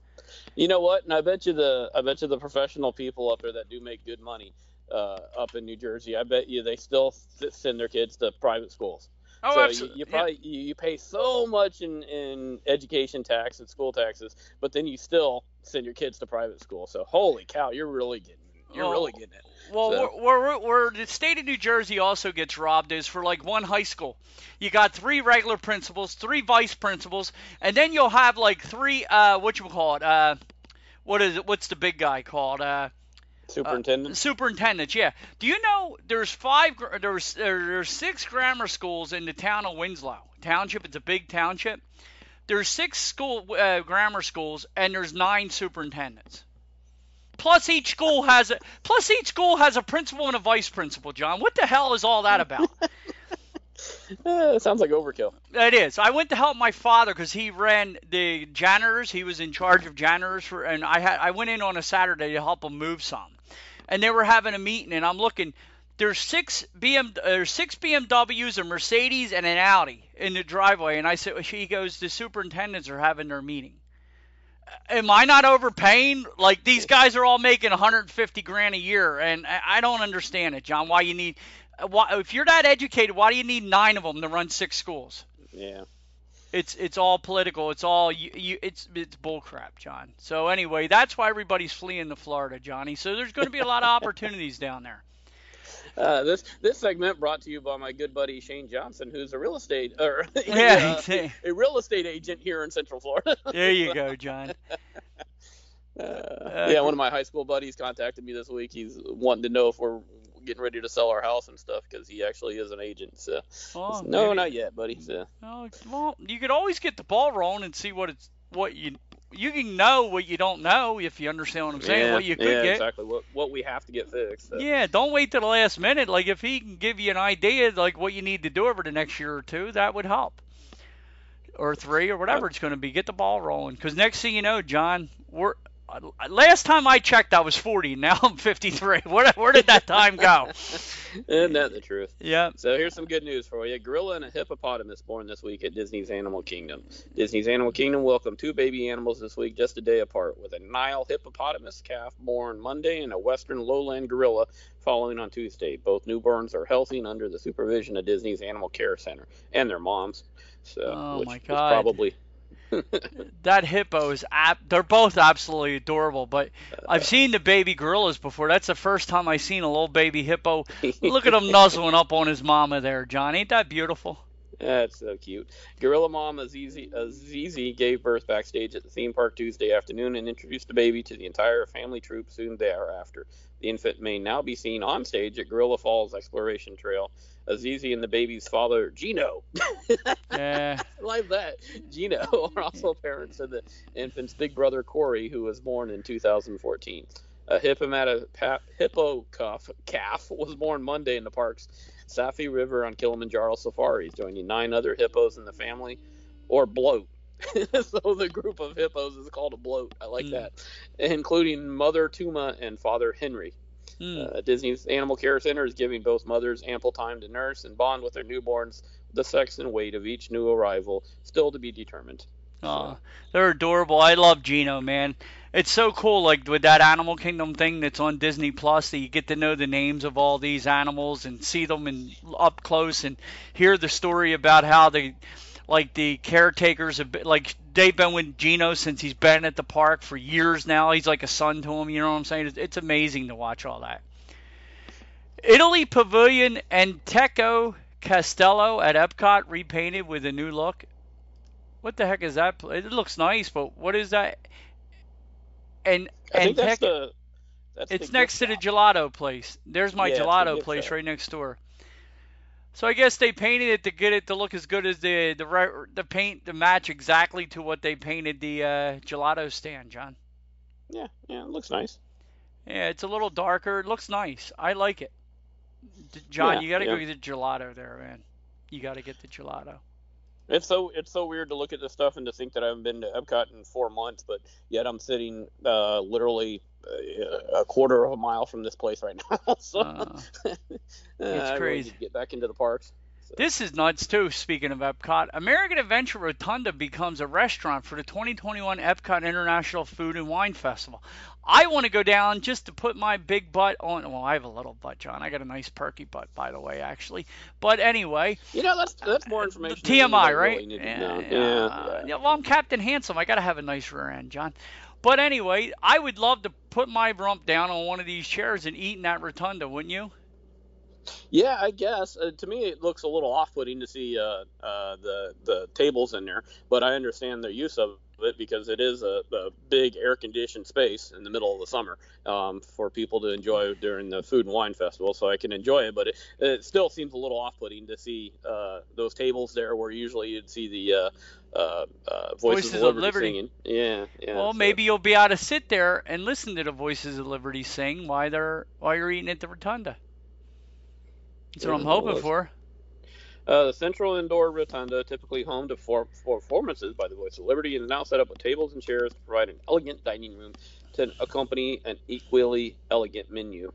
You know what? And I bet you the I bet you the professional people up there that do make good money uh, up in New Jersey, I bet you they still send their kids to private schools. Oh, so absolutely. You, you probably you, you pay so much in, in education tax and school taxes, but then you still send your kids to private school. So holy cow, you're really getting you're Oh. really getting it. Well, So- where, where, where the state of New Jersey also gets robbed is for like one high school. You got three regular principals, three vice principals, and then you'll have like three uh, what you call it? Uh, what is it? What's the big guy called? Uh, Superintendent. superintendents. Yeah. Do you know there's five? There's there's six grammar schools in the town of Winslow Township. It's a big township. There's six school uh, grammar schools, and there's nine superintendents. Plus each school has a plus each school has a principal and a vice principal. John, what the hell is all that about? It eh, sounds like overkill. It is. I went to help my father because he ran the janitors. He was in charge of janitors for, and I had I went in on a Saturday to help him move some, and they were having a meeting, and I'm looking. There's six BM, there's six BMWs, a Mercedes, and an Audi in the driveway, and I said, he goes, the superintendents are having their meeting. Am I not overpaying? Like these guys are all making 150 grand a year, and I don't understand it, John. Why you need, uh, why if you're that educated, why do you need nine of them to run six schools? Yeah. It's it's all political. It's all you, you it's it's bullcrap, John. So anyway, that's why everybody's fleeing to Florida, Johnny. So there's going to be a lot of opportunities down there. Uh, this this segment brought to you by my good buddy Shane Johnson, who's a real estate or Yeah, uh, a real estate agent here in Central Florida. There you go, John. Uh, yeah, one of my high school buddies contacted me this week. He's wanting to know if we're getting ready to sell our house and stuff because he actually is an agent. So Oh, no, maybe- not yet, buddy. So Oh, well, you could always get the ball rolling and see what it's what you you can know what you don't know if you understand what I'm saying. yeah, what you could yeah, get. exactly what what we have to get fixed. So. Yeah, don't wait till the last minute. Like if he can give you an idea, like what you need to do over the next year or two, that would help. Or three, or whatever it's going to be. Get the ball rolling. Because next thing you know, John, we're last time I checked, I was 40. Now I'm 53. Where where did that time go? Isn't that the truth? Yeah. So here's some good news for you. A Gorilla and a hippopotamus born this week at Disney's Animal Kingdom. Disney's Animal Kingdom welcomed two baby animals this week just a day apart, with a Nile hippopotamus calf born Monday and a western lowland gorilla following on Tuesday. Both newborns are healthy and under the supervision of Disney's Animal Care Center and their moms. So, Oh, which my God. probably That hippo is ab- they're both absolutely adorable, but I've seen the baby gorillas before. That's the first time I've seen a little baby hippo. Look at him nuzzling up on his mama there, John. Ain't that beautiful? That's so cute. Gorilla mom Azizi, Azizi uh, gave birth backstage at the theme park Tuesday afternoon and introduced the baby to the entire family troop soon thereafter. The infant may now be seen on stage at Gorilla Falls Exploration Trail. Azizi and the baby's father, Gino, Yeah. I like that, Gino, are also parents of the infant's big brother Corey, who was born in 2014. A hippomata, hippo cuff, calf was born Monday in the park's Safi River on Kilimanjaro safaris, joining nine other hippos in the family, or bloat. so the group of hippos is called a bloat. I like Mm. that, including Mother Tuma and Father Henry. Hmm. Uh, Disney's Animal Care Center is giving both mothers ample time to nurse and bond with their newborns. The sex and weight of each new arrival still to be determined. Aw, they're adorable. I love Gino, man. It's so cool, like with that Animal Kingdom thing that's on Disney Plus, that you get to know the names of all these animals and see them in up close and hear the story about how they, like the caretakers have been, like they've been with Gino since he's been at the park for years now. He's like a son to him. You know what I'm saying? It's, it's amazing to watch all that. Italy Pavilion and Teco Castello at Epcot repainted with a new look. What the heck is that? It looks nice, but what is that? And I and think that's Tec- the. That's it's next to the gelato place. There's my Yeah, gelato place shop. right next door. So I guess they painted it to get it to look as good as the the right the paint to match exactly to what they painted the uh, gelato stand, John. Yeah, yeah, it looks nice. Yeah, it's a little darker. It looks nice. I like it. John, Yeah, you got to go get the gelato there, man. You got to get the gelato. It's so it's so weird to look at this stuff and to think that I haven't been to Epcot in four months, but yet I'm sitting uh, literally a quarter of a mile from this place right now. so Uh, it's crazy. Really to get back into the parks. This is nuts too. Speaking of Epcot, American Adventure Rotunda becomes a restaurant for the 2021 Epcot International Food and Wine Festival. I want to go down just to put my big butt on. Well, I have a little butt, John. I got a nice perky butt, by the way, actually. But anyway, You know, that's that's more information. TMI, right? really yeah, yeah. Yeah, Yeah, Well, I'm Captain Handsome. I got to have a nice rear end, John. But anyway, I would love to put my rump down on one of these chairs and eat in that rotunda, wouldn't you? Yeah, I guess. Uh, to me, it looks a little off-putting to see uh, uh, the the tables in there, but I understand their use of it because it is a, a big air-conditioned space in the middle of the summer um, for people to enjoy during the food and wine festival. So I can enjoy it, but it, it still seems a little off-putting to see uh, those tables there where usually you'd see the uh, uh, voices, Voices of of Liberty, Liberty. singing. Yeah, yeah. well, so- maybe you'll be able to sit there and listen to the Voices of Liberty sing while they're while you're eating at the rotunda. That's what I'm hoping for. Uh, the central indoor rotunda, typically home to for, for performances by the Voice of Liberty, is now set up with tables and chairs to provide an elegant dining room to accompany an equally elegant menu.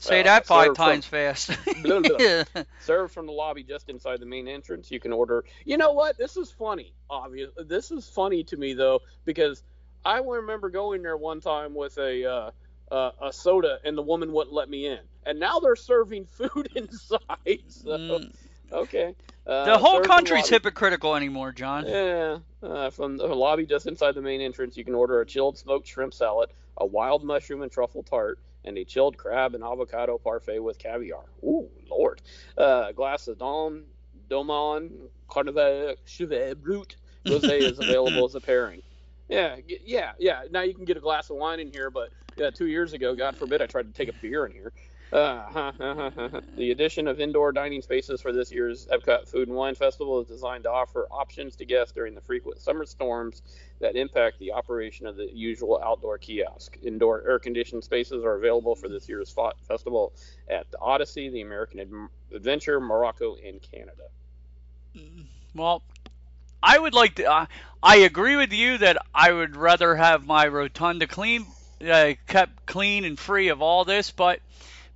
Say uh, that five served from- times fast. Blah, blah. Served from the lobby just inside the main entrance, you can order. You know what? This is funny. Obvious. This is funny to me though because I remember going there one time with a uh, uh, a soda and the woman wouldn't let me in, and now they're serving food inside. So Mm, okay. Uh, the whole country's lobby. hypocritical anymore, John. Yeah, uh, from the lobby just inside the main entrance, you can order a chilled smoked shrimp salad, a wild mushroom and truffle tart, and a chilled crab and avocado parfait with caviar. Ooh, lord! Uh, a glass of Dom Domon Carnival Chevet Brut Rosé is available as a pairing. Yeah, yeah, yeah. Now you can get a glass of wine in here, but yeah, two years ago, God forbid, I tried to take a beer in here. Uh, the addition of indoor dining spaces for this year's Epcot Food and Wine Festival is designed to offer options to guests during the frequent summer storms that impact the operation of the usual outdoor kiosk. Indoor air-conditioned spaces are available for this year's festival at the Odyssey, the American Ad- Adventure, Morocco, and Canada. Well, I would like to. Uh, I agree with you that I would rather have my rotunda clean, uh, kept clean and free of all this, but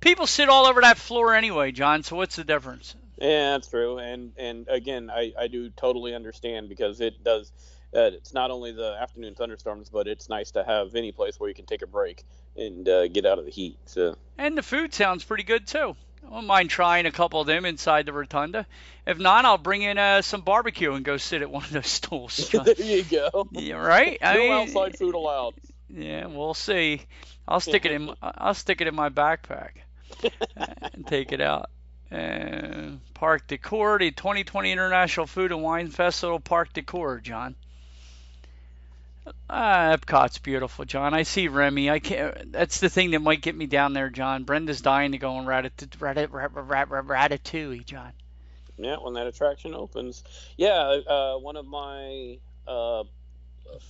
people sit all over that floor anyway, John. So what's the difference? Yeah, that's true. And and again, I, I do totally understand because it does. Uh, it's not only the afternoon thunderstorms, but it's nice to have any place where you can take a break and uh, get out of the heat. So And the food sounds pretty good too. I wouldn't mind trying a couple of them inside the rotunda. If not, I'll bring in uh, some barbecue and go sit at one of those stools. There you go. yeah, right? I no mean, outside food allowed. Yeah, we'll see. I'll stick it in. I'll stick it in my backpack and take it out. Uh, Park Decor, the 2020 International Food and Wine Festival, Park Decor, John. Ah, Epcot's beautiful, John. I see Remy. I can't. That's the thing that might get me down there, John. Brenda's dying to go on ratat- ratat- rat- rat- rat- ratatouille, John. Yeah, when that attraction opens. Yeah, uh, one of my uh,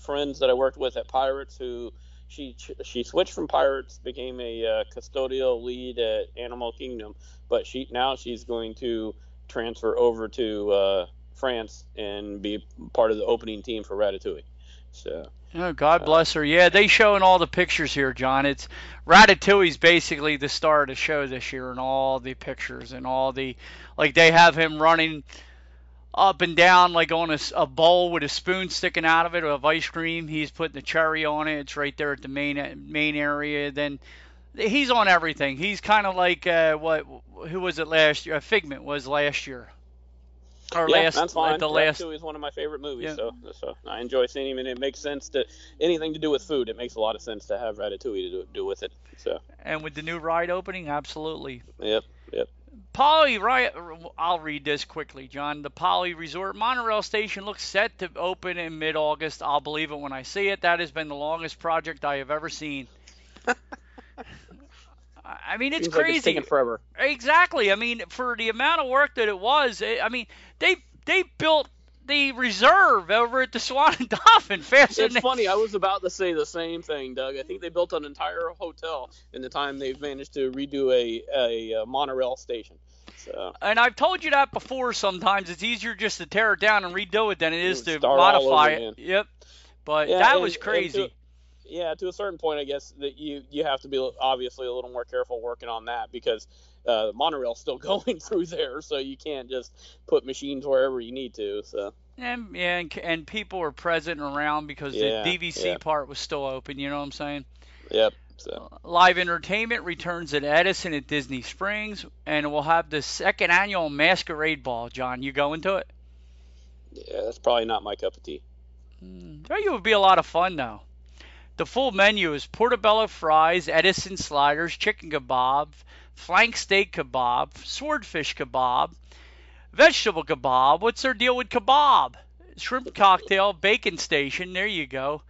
friends that I worked with at Pirates, who she she switched from Pirates, became a uh, custodial lead at Animal Kingdom, but she now she's going to transfer over to uh, France and be part of the opening team for Ratatouille. So Oh, God bless her. Yeah, they showing all the pictures here, John. It's Ratatouille's basically the star of the show this year, and all the pictures and all the like. They have him running up and down like on a bowl with a spoon sticking out of it of ice cream. He's putting the cherry on it. It's right there at the main main area. Then he's on everything. He's kind of like uh, what? Who was it last year? Uh, Figment was last year. Or yeah, last, that's fine. the last Ratatouille is one of my favorite movies, Yeah. so so I enjoy seeing him, and it makes sense to anything to do with food. It makes a lot of sense to have Ratatouille to do, do with it. So and with the new ride opening, absolutely. yep, yep. Poly. I'll read this quickly, John. The Poly Resort monorail station looks set to open in mid-August. I'll believe it when I see it. That has been the longest project I have ever seen. I mean, it's Seems like crazy. it's taking forever. Exactly. I mean, for the amount of work that it was, I mean, they they built the reserve over at the Swan and Dolphin faster It's funny. I was about to say the same thing, Doug. I think they built an entire hotel in the time they've managed to redo a a, uh monorail station. So. And I've told you that before. Sometimes it's easier just to tear it down and redo it than it is to modify it. again. Yep. But Yeah, that and- was crazy. yeah, to a certain point, I guess that you you have to be obviously a little more careful working on that because uh, monorail's still going through there, so you can't just put machines wherever you need to. So And yeah, and, and people were present and around because Yeah, the DVC yeah. part was still open. You know what I'm saying? yep. So Live entertainment returns at Edison at Disney Springs, and we'll have the second annual Masquerade Ball. John, you going to it? yeah, that's probably not my cup of tea. I think it would be a lot of fun though. The full menu is portobello fries, Edison sliders, chicken kebab, flank steak kebab, swordfish kebab, vegetable kebab. What's their deal with kebab? Shrimp cocktail, bacon station. There you go.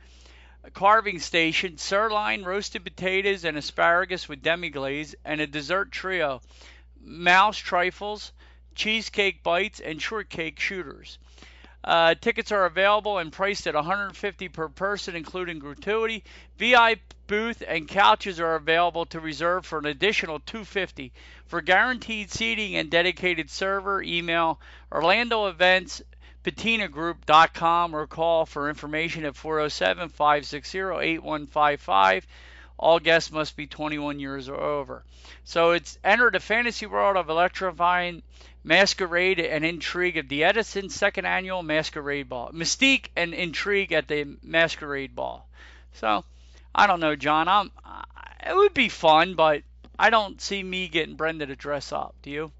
A carving station, sirloin, roasted potatoes, and asparagus with demi glaze, and a dessert trio: mouse trifles, cheesecake bites, and shortcake shooters. Uh, tickets are available and priced at 150 per person, including gratuity. VIP booth and couches are available to reserve for an additional 250. For guaranteed seating and dedicated server, email Orlando Events patinagroup.com or call for information at 407-560-8155. All guests must be 21 years or over. So it's entered the fantasy world of electrifying masquerade and intrigue of the Edison second annual masquerade ball. Mystique and intrigue at the masquerade ball. So I don't know, John. I'm, it would be fun, but I don't see me getting Brenda to dress up. Do you?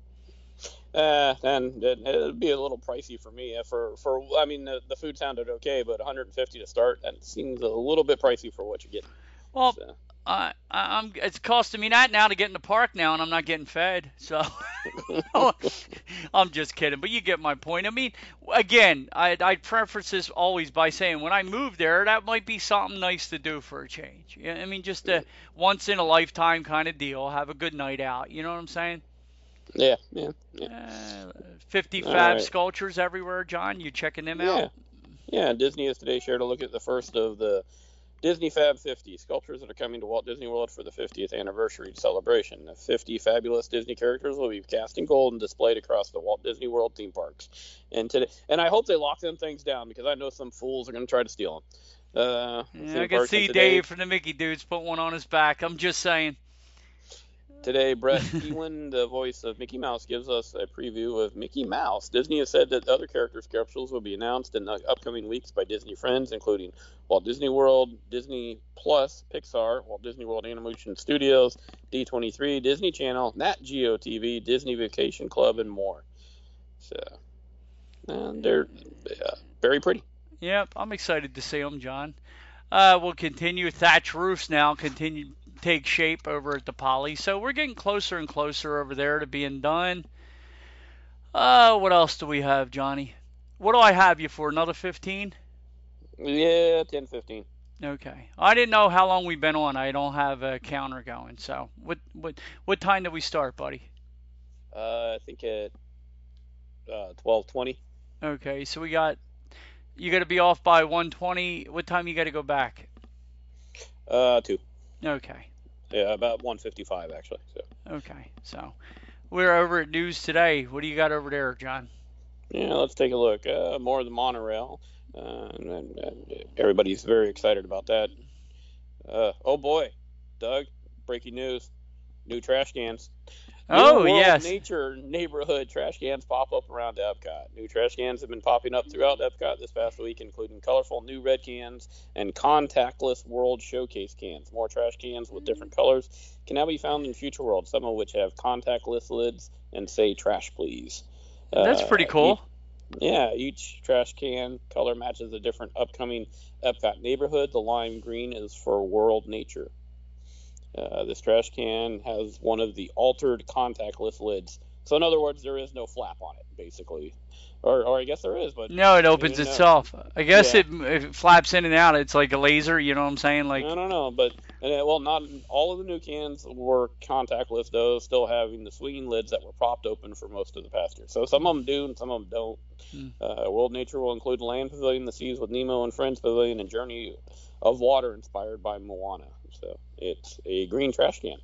Uh, and it, it'd be a little pricey for me. Uh, For for I mean, the, the food sounded okay, but 150 to start that seems a little bit pricey for what you're getting. Well, So. I, I- I'm. It's costing me that now to get in the park now, and I'm not getting fed. So I'm just kidding, but you get my point. I mean, again, I I preface this always by saying when I move there, that might be something nice to do for a change. I mean, just a once in a lifetime kind of deal. Have a good night out. You know what I'm saying? Yeah, yeah, yeah. Uh, 50 All fab right. sculptures everywhere, John. You checking them Yeah. out? Yeah, Disney has today shared a look at the first of the Disney Fab 50 sculptures that are coming to Walt Disney World for the 50th anniversary celebration. The 50 fabulous Disney characters will be cast in gold and displayed across the Walt Disney World theme parks. And today, and I hope they lock them things down because I know some fools are going to try to steal them. Uh, Yeah, I can see today, Dave from the Mickey Dudes put one on his back. I'm just saying. Today, Brett Keelan, the voice of Mickey Mouse, gives us a preview of Mickey Mouse. Disney has said that other character sculptures will be announced in the upcoming weeks by Disney friends, including Walt Disney World, Disney Plus, Pixar, Walt Disney World Animation Studios, D23, Disney Channel, Nat Geo TV, Disney Vacation Club, and more. So, and they're uh, very pretty. Yep, I'm excited to see them, John. Uh, we'll continue. Thatch roofs now continue take shape over at the Poly, so we're getting closer and closer over there to being done. Uh, what else do we have, Johnny? What do I have you for? Another 15? Yeah, 10, 15. Okay. I didn't know how long we've been on. I don't have a counter going. So, what what what time did we start, buddy? Uh, I think at uh, 12, 20. Okay, so we got you got to be off by 120. What time you got to go back? Uh, 2. Okay. Yeah, about 155 actually. So. Okay. So, we're over at news today. What do you got over there, John? Yeah, let's take a look. Uh, more of the monorail, uh, and, and, and everybody's very excited about that. Uh, oh boy, Doug, breaking news: new trash cans. New Oh, World yes. Nature neighborhood trash cans pop up around Epcot. New trash cans have been popping up throughout Epcot this past week, including colorful new red cans and contactless World Showcase cans. More trash cans with different colors can now be found in Future World, some of which have contactless lids and say "Trash Please." That's Uh, pretty cool. yeah, each trash can color matches a different upcoming Epcot neighborhood. The lime green is for World Nature. Uh, this trash can has one of the altered contactless lids. So in other words, there is no flap on it, basically. Or, or I guess there is, but No, it opens itself. I guess Yeah. it, it flaps in and out. It's like a laser. You know what I'm saying? Like, I don't know. But uh, well, not all of the new cans were contactless, though, still having the swinging lids that were propped open for most of the past year. So some of them do, and some of them don't. Hmm. Uh, World Nature will include Land Pavilion, the Seas with Nemo and Friends Pavilion, and Journey of Water inspired by Moana. So it's a green trash can.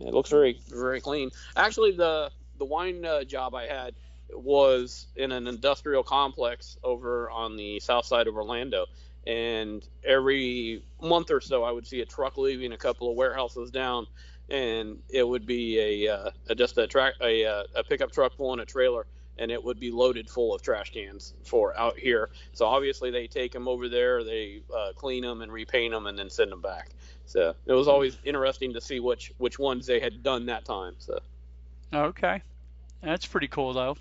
It looks very very clean. Actually, the the wine uh, job I had was in an industrial complex over on the south side of Orlando. And every month or so, I would see a truck leaving a couple of warehouses down, and it would be a, uh, a just a track a, uh, a pickup truck pulling a trailer, and it would be loaded full of trash cans for out here. So obviously they take them over there, they uh, clean them and repaint them, and then send them back. So it was always interesting to see which which ones they had done that time. So Okay, that's pretty cool though.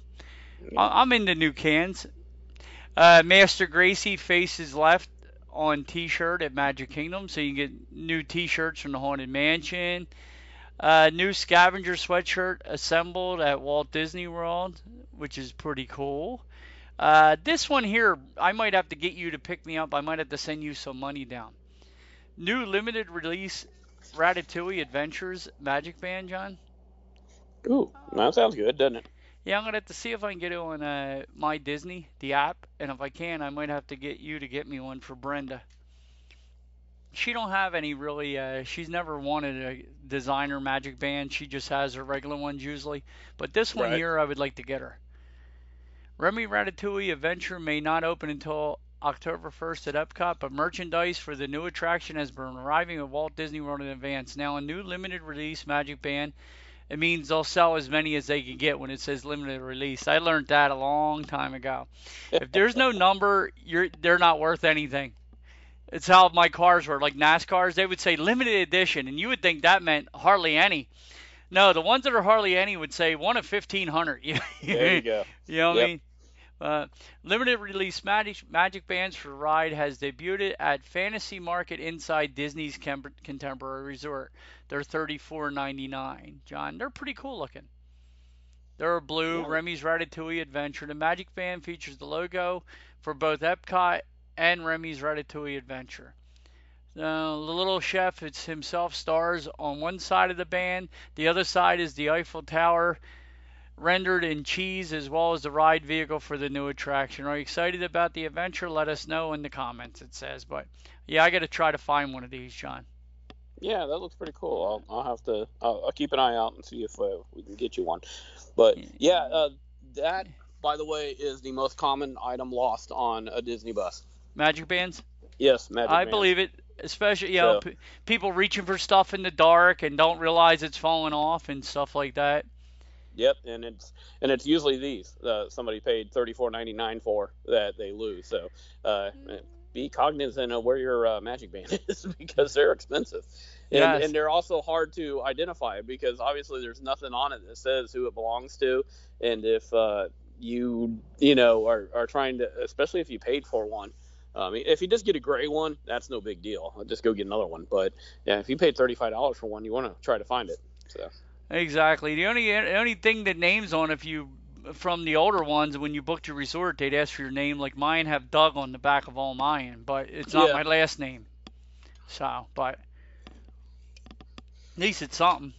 I- I'm into new cans. Uh, Master Gracey faces left on T-shirt at Magic Kingdom, so you can get new T-shirts from the Haunted Mansion. Uh, new scavenger sweatshirt assembled at Walt Disney World, which is pretty cool. Uh, this one here, I might have to get you to pick me up. I might have to send you some money down. New limited release Ratatouille Adventures Magic Band, John. ooh, that sounds good, doesn't it? Yeah, I'm gonna have to see if I can get it on uh, my Disney, the app, and if I can, I might have to get you to get me one for Brenda. She don't have any really. Uh, she's never wanted a designer magic band. She just has her regular ones usually. But this one Right. here, I would like to get her. Remy Ratatouille Adventure may not open until October 1st at Epcot, but merchandise for the new attraction has been arriving at Walt Disney World in advance. Now, a new limited release magic band it means they'll sell as many as they can get when it says limited release. I learned that a long time ago. If there's no number, you're they're not worth anything. It's how my cars were, like NASCARs. They would say limited edition, and you would think that meant hardly any. No, the ones that are hardly any would say one of fifteen hundred. There you go. You know what Yep. I mean? Uh, limited release magic, magic bands for ride has debuted at Fantasia Market inside Disney's Contemporary Resort. They're $34.99. John, they're pretty cool looking. They're blue. Yeah. Remy's Ratatouille Adventure. The magic band features the logo for both Epcot and Remy's Ratatouille Adventure. Uh, the little chef it's himself stars on one side of the band. The other side is the Eiffel Tower rendered in cheese as well as the ride vehicle for the new attraction. Are you excited about the adventure? Let us know in the comments, it says. But yeah, I got to try to find one of these, John. Yeah, that looks pretty cool. I'll, I'll have to. I'll, I'll keep an eye out and see if uh, we can get you one. But yeah, uh, that by the way is the most common item lost on a Disney bus. Magic bands? Yes, magic. Bands. I bands. believe it. Especially, you know, So- p- people reaching for stuff in the dark and don't realize it's falling off and stuff like that. Yep, and it's and it's usually these uh, somebody paid thirty four ninety nine for that they lose. So uh, be cognizant of where your uh, magic band is because they're expensive, and Yes. and they're also hard to identify because obviously there's nothing on it that says who it belongs to, and if uh, you you know are are trying to, especially if you paid for one. I mean, if you just get a gray one, that's no big deal. I'll just go get another one. But yeah, if you paid thirty five dollars for one, you want to try to find it. So. Exactly. The only the only thing that names on if you from the older ones when you booked your resort they'd ask for your name like mine have Doug on the back of all mine but it's not Yeah. my last name. So, but at least it's something.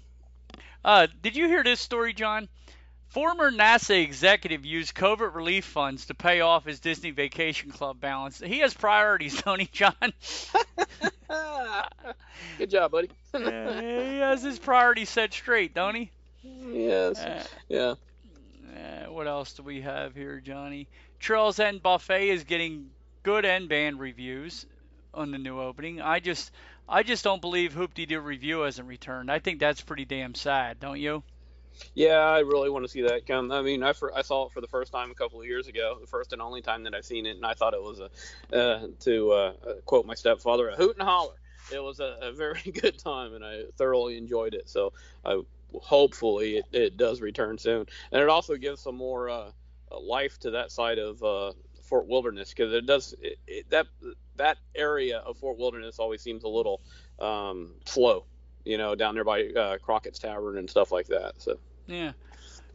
Uh, did you hear this story, John? Former NASA executive used COVID relief funds to pay off his Disney Vacation Club balance. He has priorities, don't John? Good job, buddy. Uh, he has his priorities set straight, don't he? yes. Uh, Yeah. Uh, what else do we have here, Johnny? Trails End Buffet is getting good and bad reviews on the new opening. I just, I just don't believe Hoop-Dee-Doo Revue hasn't returned. I think that's pretty damn sad, don't you? Yeah, I really want to see that come. I mean, I, fir- I saw it for the first time a couple of years ago, the first and only time that I've seen it, and I thought it was a, uh, to uh, uh, quote my stepfather, a hoot and holler. It was a, a very good time, and I thoroughly enjoyed it. So I hopefully it, it does return soon, and it also gives some more uh, life to that side of uh, Fort Wilderness because it does it, it, that that area of Fort Wilderness always seems a little um, slow, you know, down there by uh, Crockett's Tavern and stuff like that. So. Yeah.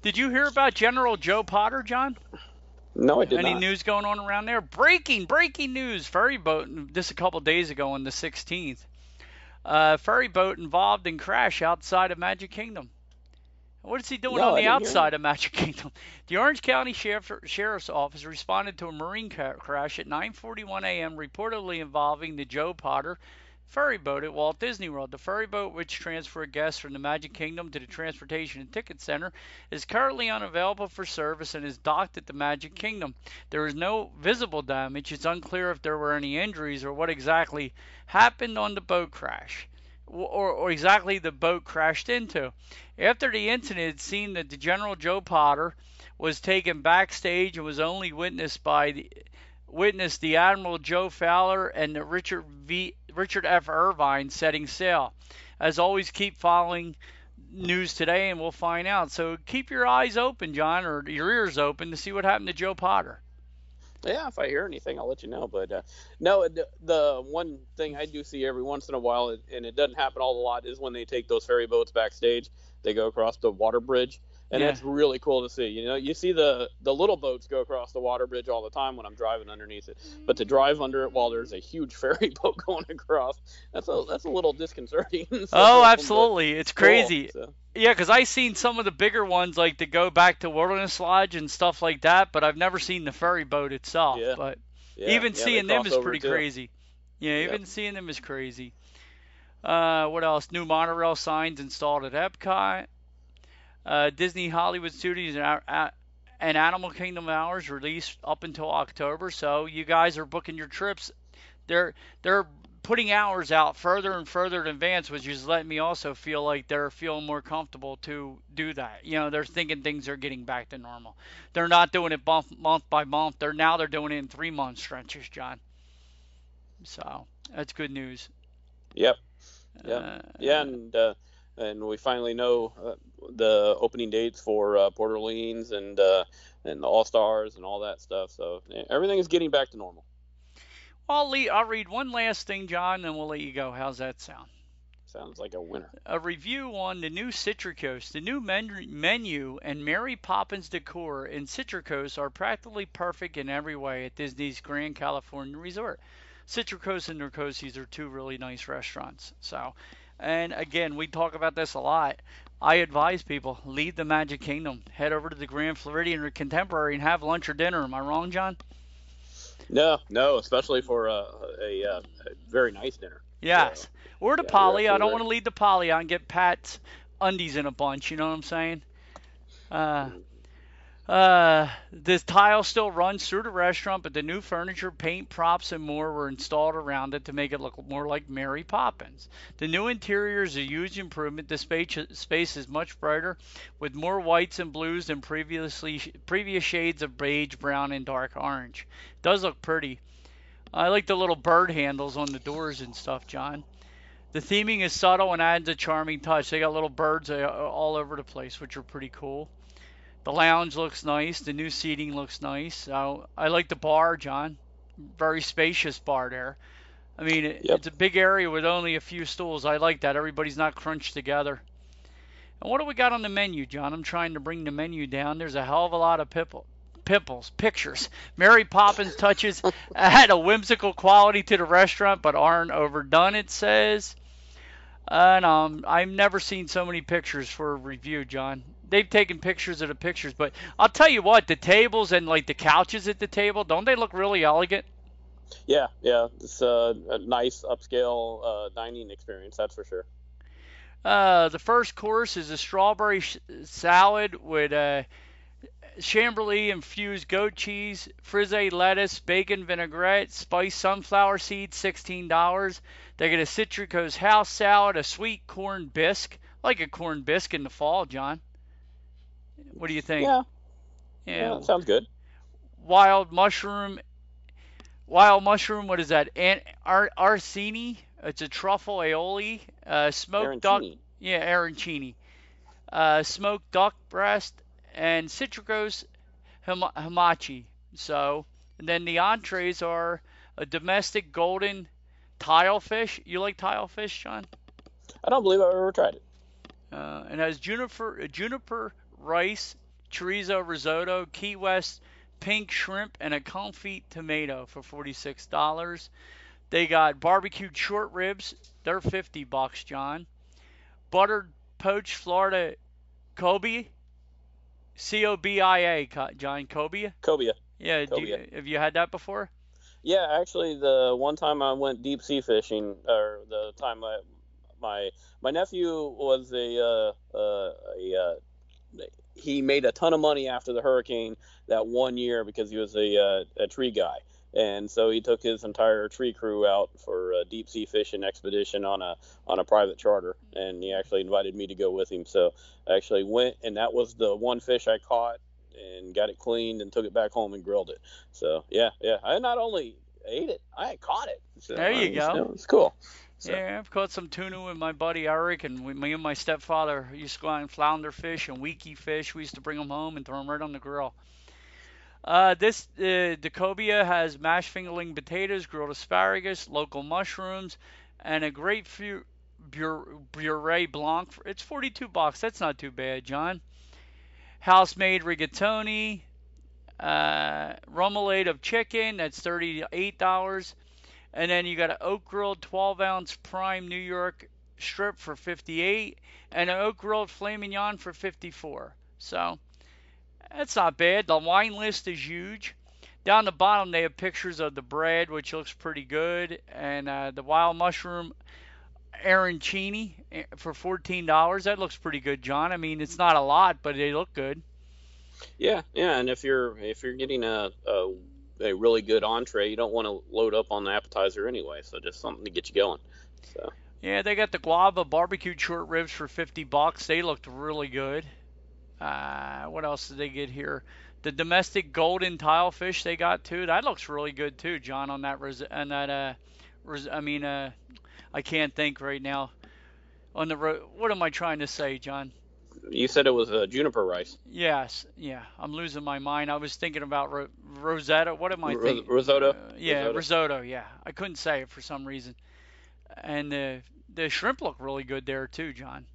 Did you hear about General Joe Potter, John? No, I did. Any not. news going on around there? Breaking, breaking news. Ferry boat, this a couple days ago on the 16th. Uh, ferry boat involved in crash outside of Magic Kingdom. What is he doing No, on the outside of Magic Kingdom? The Orange County Sheriff, Sheriff's Office responded to a marine ca- crash at 9:41 a.m. reportedly involving the Joe Potter ferry boat at Walt Disney World. The ferry boat, which transports guests from the Magic Kingdom to the Transportation and Ticket Center, is currently unavailable for service and is docked at the Magic Kingdom. There is no visible damage. It's unclear if there were any injuries or what exactly happened on the boat crash. Or, or exactly the boat crashed into. After the incident, it seemed that the General Joe Potter was taken backstage and was only witnessed by the witnessed the Admiral Joe Fowler and the Richard V. Richard F. Irvine setting sail. As always, keep following news today, and we'll find out. So keep your eyes open, John, or your ears open to see what happened to Joe Potter. Yeah, if I hear anything, I'll let you know. But uh, no, the, the one thing I do see every once in a while, and it doesn't happen all a lot, is when they take those ferry boats backstage. They go across the water bridge and yeah. it's really cool to see. You know, you see the the little boats go across the water bridge all the time when I'm driving underneath it, but to drive under it while there's a huge ferry boat going across, that's a that's a little disconcerting. so, oh, absolutely, it's crazy. Cool, so. Yeah, because I seen some of the bigger ones like to go back to Wilderness Lodge and stuff like that, but I've never seen the ferry boat itself. Yeah. But yeah, even yeah, seeing them is pretty too. crazy. Yeah, even yep. seeing them is crazy. Uh, what else? New monorail signs installed at Epcot. Uh, Disney Hollywood Studios and, and Animal Kingdom hours released up until October. So you guys are booking your trips. They're they're putting hours out further and further in advance, which is letting me also feel like they're feeling more comfortable to do that. You know, they're thinking things are getting back to normal. They're not doing it month, month by month. They're now they're doing it in three month stretches, John. So that's good news. Yep. Yep. Uh, yeah, and uh, and we finally know uh, the opening dates for uh, Port Orleans and uh, and the All Stars and all that stuff. So everything is getting back to normal. I'll, lead, I'll read one last thing, John, and we'll let you go. How's that sound? Sounds like a winner. A review on the new Citricos. The new men- menu and Mary Poppins decor in Citricos are practically perfect in every way at Disney's Grand California Resort. Citricos and Narcoossee's are two really nice restaurants. So and again, we talk about this a lot. I advise people leave the Magic Kingdom, head over to the Grand Floridian or Contemporary, and have lunch or dinner. Am I wrong, John? No, no, especially for uh, a, a, a, very nice dinner. Yes, so, or to yeah, Poly. I don't want to leave the Poly out and get Pat's undies in a bunch. You know what I'm saying? Uh, mm-hmm. Uh, the tile still runs through the restaurant, but the new furniture, paint, props, and more were installed around it to make it look more like Mary Poppins. The new interior is a huge improvement. The space, space is much brighter, with more whites and blues than previously previous shades of beige, brown, and dark orange. It does look pretty. I like the little bird handles on the doors and stuff, John. The theming is subtle and adds a charming touch. They got little birds uh, all over the place, which are pretty cool. The lounge looks nice. The new seating looks nice. I, I like the bar, John. Very spacious bar there. I mean, yep. it's a big area with only a few stools. I like that. Everybody's not crunched together. And what do we got on the menu, John? I'm trying to bring the menu down. There's a hell of a lot of pimple, pimples, pictures. Mary Poppins touches add a whimsical quality to the restaurant, but aren't overdone. It says. And um, I've never seen so many pictures for a review, John they've taken pictures of the pictures, but I'll tell you what, the tables and like the couches at the table, don't they look really elegant? Yeah, yeah, it's a, a nice upscale uh, dining experience, that's for sure. Uh, the first course is a strawberry sh- salad with a uh, Chamberlain infused goat cheese, frisee lettuce, bacon vinaigrette, spiced sunflower seeds, sixteen dollars. They get a Citrico's house salad, a sweet corn bisque, like a corn bisque in the fall, John. What do you think? Yeah. Yeah, sounds good. Wild mushroom. Wild mushroom. What is that? An- Ar- Arcini. It's a truffle aioli. Uh, smoked duck. Yeah, arancini. Uh, smoked duck breast and Citricos hamachi. So, and then the entrees are a domestic golden tilefish. You like tilefish, John? I don't believe I've ever tried it. Uh, and has juniper juniper rice, chorizo risotto, Key West pink shrimp, and a confit tomato for $46. They got barbecued short ribs. They're 50 bucks, John. Buttered poached Florida cobia. C O B I A, John. Cobia? Cobia. Yeah. You, have you had that before? Yeah, actually, the one time I went deep sea fishing, or the time I, my my nephew was a uh, uh, a uh, he made a ton of money after the hurricane that one year because he was a uh, a tree guy, and so he took his entire tree crew out for a deep sea fishing expedition on a on a private charter, and he actually invited me to go with him. So I actually went, and that was the one fish I caught and got it cleaned and took it back home and grilled it. So yeah, yeah. I not only ate it, I caught it. So, there you go. It's cool. So. Yeah, I've caught some tuna with my buddy Eric, and we, me and my stepfather used to go out and flounder fish and weekie fish. We used to bring them home and throw them right on the grill. Uh, this uh, Decobia has mashed fingerling potatoes, grilled asparagus, local mushrooms, and a great grapefruit puree blanc. It's 42 bucks. That's not too bad, John house-made rigatoni, uh, remoulade of chicken. That's thirty-eight dollars, and then you got an oak grilled 12-ounce prime New York strip for 58, and an oak grilled filet mignon for 54. So that's not bad. The wine list is huge. Down the bottom, they have pictures of the bread, which looks pretty good, and uh, the wild mushroom arancini eh, for fourteen dollars. That looks pretty good, John. I mean, it's not a lot, but they look good. Yeah, yeah, and if you're if you're getting a, a a really good entree, you don't want to load up on the appetizer anyway. So just something to get you going. So. Yeah, they got the guava barbecued short ribs for 50 bucks. They looked really good. Uh, what else did they get here? The domestic golden tile fish they got too. That looks really good too, John. On that res- and that uh, res- I mean uh, I can't think right now. On the road, what am I trying to say, John? You said it was a uh, juniper rice. Yes, yeah. I'm losing my mind. I was thinking about ro- Rosetta. What am I thinking? risotto. Uh, yeah, risotto. risotto. Yeah, I couldn't say it for some reason. And the the shrimp look really good there too, John.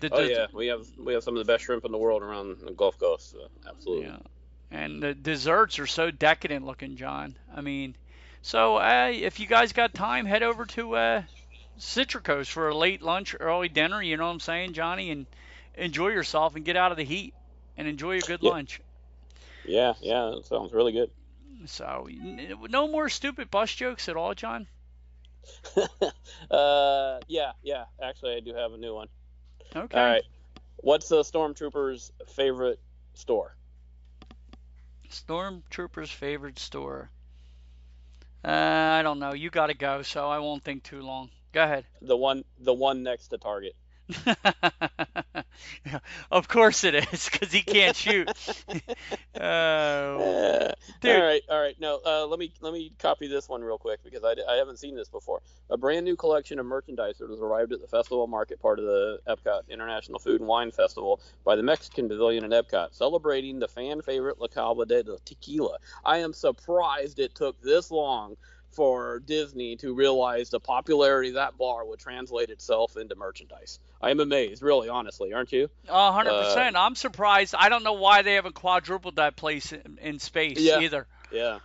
The, oh yeah, we have we have some of the best shrimp in the world around the Gulf Coast. So absolutely. Yeah. And the desserts are so decadent looking, John. I mean, so uh, if you guys got time, head over to uh, Citricos for a late lunch, early dinner. You know what I'm saying, Johnny, and enjoy yourself and get out of the heat and enjoy a good yeah. lunch. Yeah, yeah, that sounds really good. So, no more stupid bus jokes at all, John. uh, yeah, yeah. Actually, I do have a new one. Okay. All right. What's the stormtrooper's favorite store? Stormtrooper's favorite store. Uh, I don't know. You got to go, so I won't think too long. Go ahead. The one, the one next to Target. of course it is, because he can't shoot. uh, all right, all right. No, uh, let me let me copy this one real quick because I, I haven't seen this before. A brand new collection of merchandise that has arrived at the festival market part of the Epcot International Food and Wine Festival by the Mexican Pavilion in Epcot, celebrating the fan favorite La Cava de Tequila. I am surprised it took this long for Disney to realize the popularity of that bar would translate itself into merchandise. I am amazed, really, honestly, aren't you? hundred uh, percent. I'm surprised. I don't know why they haven't quadrupled that place in, in space yeah, either. Yeah.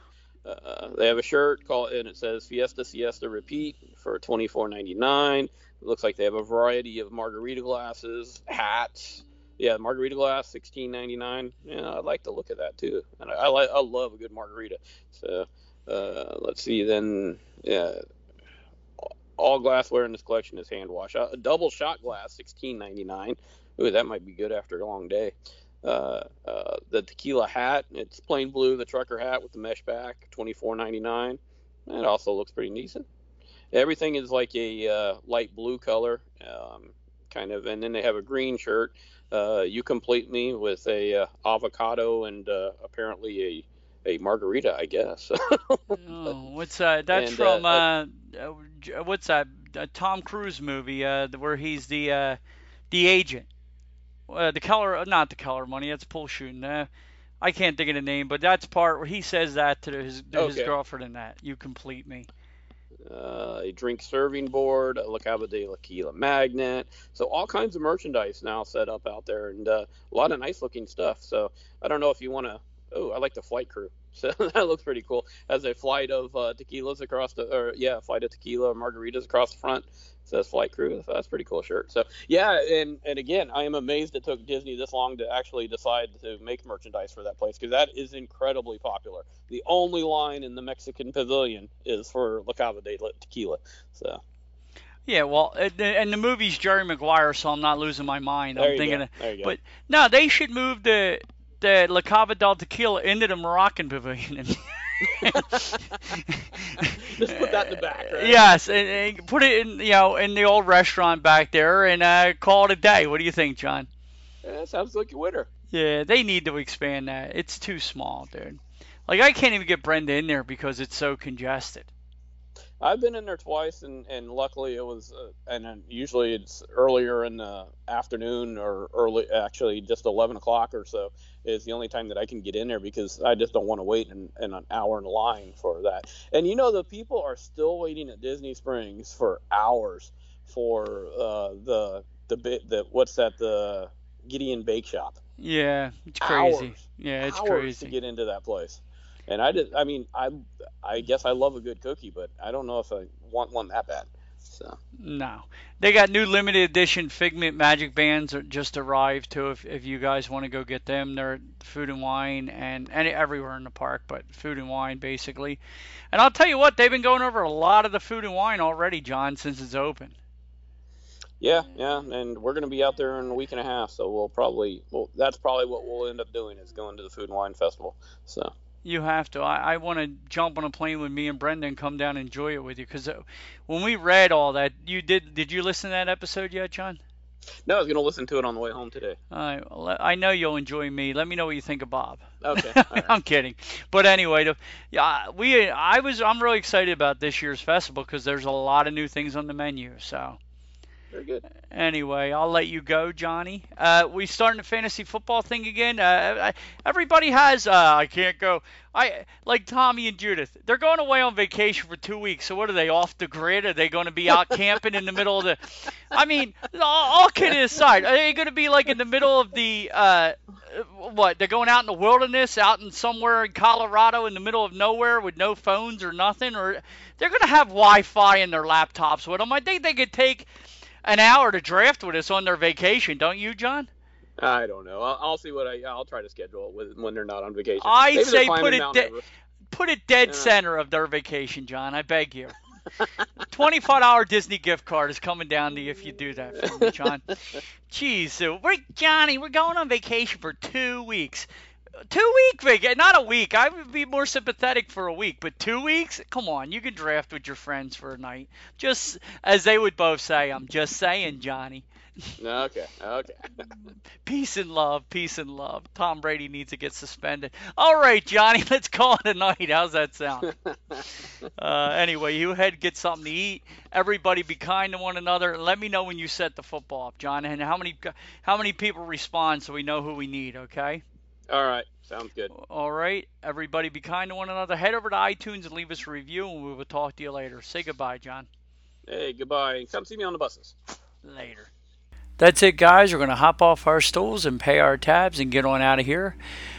Uh, they have a shirt called and it says Fiesta Siesta Repeat for twenty four ninety nine. It looks like they have a variety of margarita glasses, hats. Yeah, margarita glass, sixteen ninety nine. Yeah, I like the look of that too, and I, I like I love a good margarita. So uh, let's see, then yeah, all glassware in this collection is hand wash. A double shot glass, sixteen ninety nine. Ooh, that might be good after a long day. Uh, uh, the tequila hat, it's plain blue, the trucker hat with the mesh back, twenty four ninety nine. It also looks pretty decent. Everything is like a uh, light blue color, um, kind of, and then they have a green shirt. Uh, you complete me with a uh, avocado and uh, apparently a a margarita, I guess. oh, what's that? That's and, from uh, uh, uh, what's that? A Tom Cruise movie uh, where he's the uh, the agent. Uh, the color, not the color money. That's pull shooting. Uh, I can't think of the name, but that's part where he says that to his to okay. his girlfriend. In that, you complete me. Uh, a drink serving board, a La Cava de Tequila magnet. So all kinds of merchandise now set up out there, and uh, a lot of nice looking stuff. So I don't know if you want to. Oh, I like the flight crew. So that looks pretty cool. As a flight of uh, tequilas across the, or yeah, flight of tequila margaritas across the front says flight crew. So that's pretty cool shirt. So yeah, and and again, I am amazed it took Disney this long to actually decide to make merchandise for that place because that is incredibly popular. The only line in the Mexican pavilion is for La Cava de Tequila. So. Yeah, well, and the movie's Jerry Maguire, so I'm not losing my mind. I'm thinking, of, but no, they should move the the La Cava del Tequila into the Moroccan pavilion. Just put that in the back. Right? Yes, and, and, put it in you know in the old restaurant back there, and uh, call it a day. What do you think, John? Yeah, sounds like a winner. Yeah, they need to expand that. It's too small, dude. Like I can't even get Brenda in there because it's so congested. I've been in there twice, and, and luckily it was, uh, and usually it's earlier in the afternoon or early, actually just 11 o'clock or so is the only time that I can get in there because I just don't want to wait in, in an hour in line for that. And you know, the people are still waiting at Disney Springs for hours for uh, the, the bit, that what's that, the Gideon Bake Shop. Yeah, it's crazy. Hours, yeah, it's hours crazy to get into that place. And I did. I mean, I I guess I love a good cookie, but I don't know if I want one that bad. So no, they got new limited edition Figment Magic Bands just arrived too. If if you guys want to go get them, they're Food and Wine and and everywhere in the park, but Food and Wine basically. And I'll tell you what, they've been going over a lot of the Food and Wine already, John, since it's open. Yeah, yeah, and we're going to be out there in a week and a half, so we'll probably well, that's probably what we'll end up doing is going to the Food and Wine Festival. So you have to. I, I want to jump on a plane with me and Brendan, come down and enjoy it with you. Because uh, when we read all that, you did. Did you listen to that episode yet, John? No, I was going to listen to it on the way home today. All right. Well, I know you'll enjoy me. Let me know what you think of Bob. Okay. Right. I'm kidding. But anyway, the, yeah, we. I was. I'm really excited about this year's festival because there's a lot of new things on the menu. So. Very good. Anyway, I'll let you go, Johnny. Uh, we starting the fantasy football thing again. Uh, everybody has. Uh, I can't go. I like Tommy and Judith. They're going away on vacation for two weeks. So what are they off the grid? Are they going to be out camping in the middle of the? I mean, all, all kidding aside, are they going to be like in the middle of the? Uh, what? They're going out in the wilderness, out in somewhere in Colorado, in the middle of nowhere with no phones or nothing, or they're going to have Wi-Fi in their laptops with them. I think they could take an hour to draft with us on their vacation, don't you, John? I don't know. I'll, I'll see what I. I'll try to schedule it with, when they're not on vacation. I Maybe say put it de- put it dead yeah. center of their vacation, John. I beg you. Twenty-five dollar Disney gift card is coming down to you if you do that for me, John. Jeez, so we're Johnny. We're going on vacation for two weeks two week vacation, not a week. I would be more sympathetic for a week, but two weeks? Come on, you can draft with your friends for a night. Just as they would both say, I'm just saying, Johnny. Okay, okay. peace and love, peace and love. Tom Brady needs to get suspended. All right, Johnny, let's call it a night. How's that sound? uh, anyway, you head get something to eat. Everybody, be kind to one another. Let me know when you set the football up, John, and how many how many people respond so we know who we need. Okay. All right. Sounds good. All right. Everybody be kind to one another. Head over to iTunes and leave us a review, and we will talk to you later. Say goodbye, John. Hey, goodbye. Come see me on the buses. Later. That's it, guys. We're going to hop off our stools and pay our tabs and get on out of here.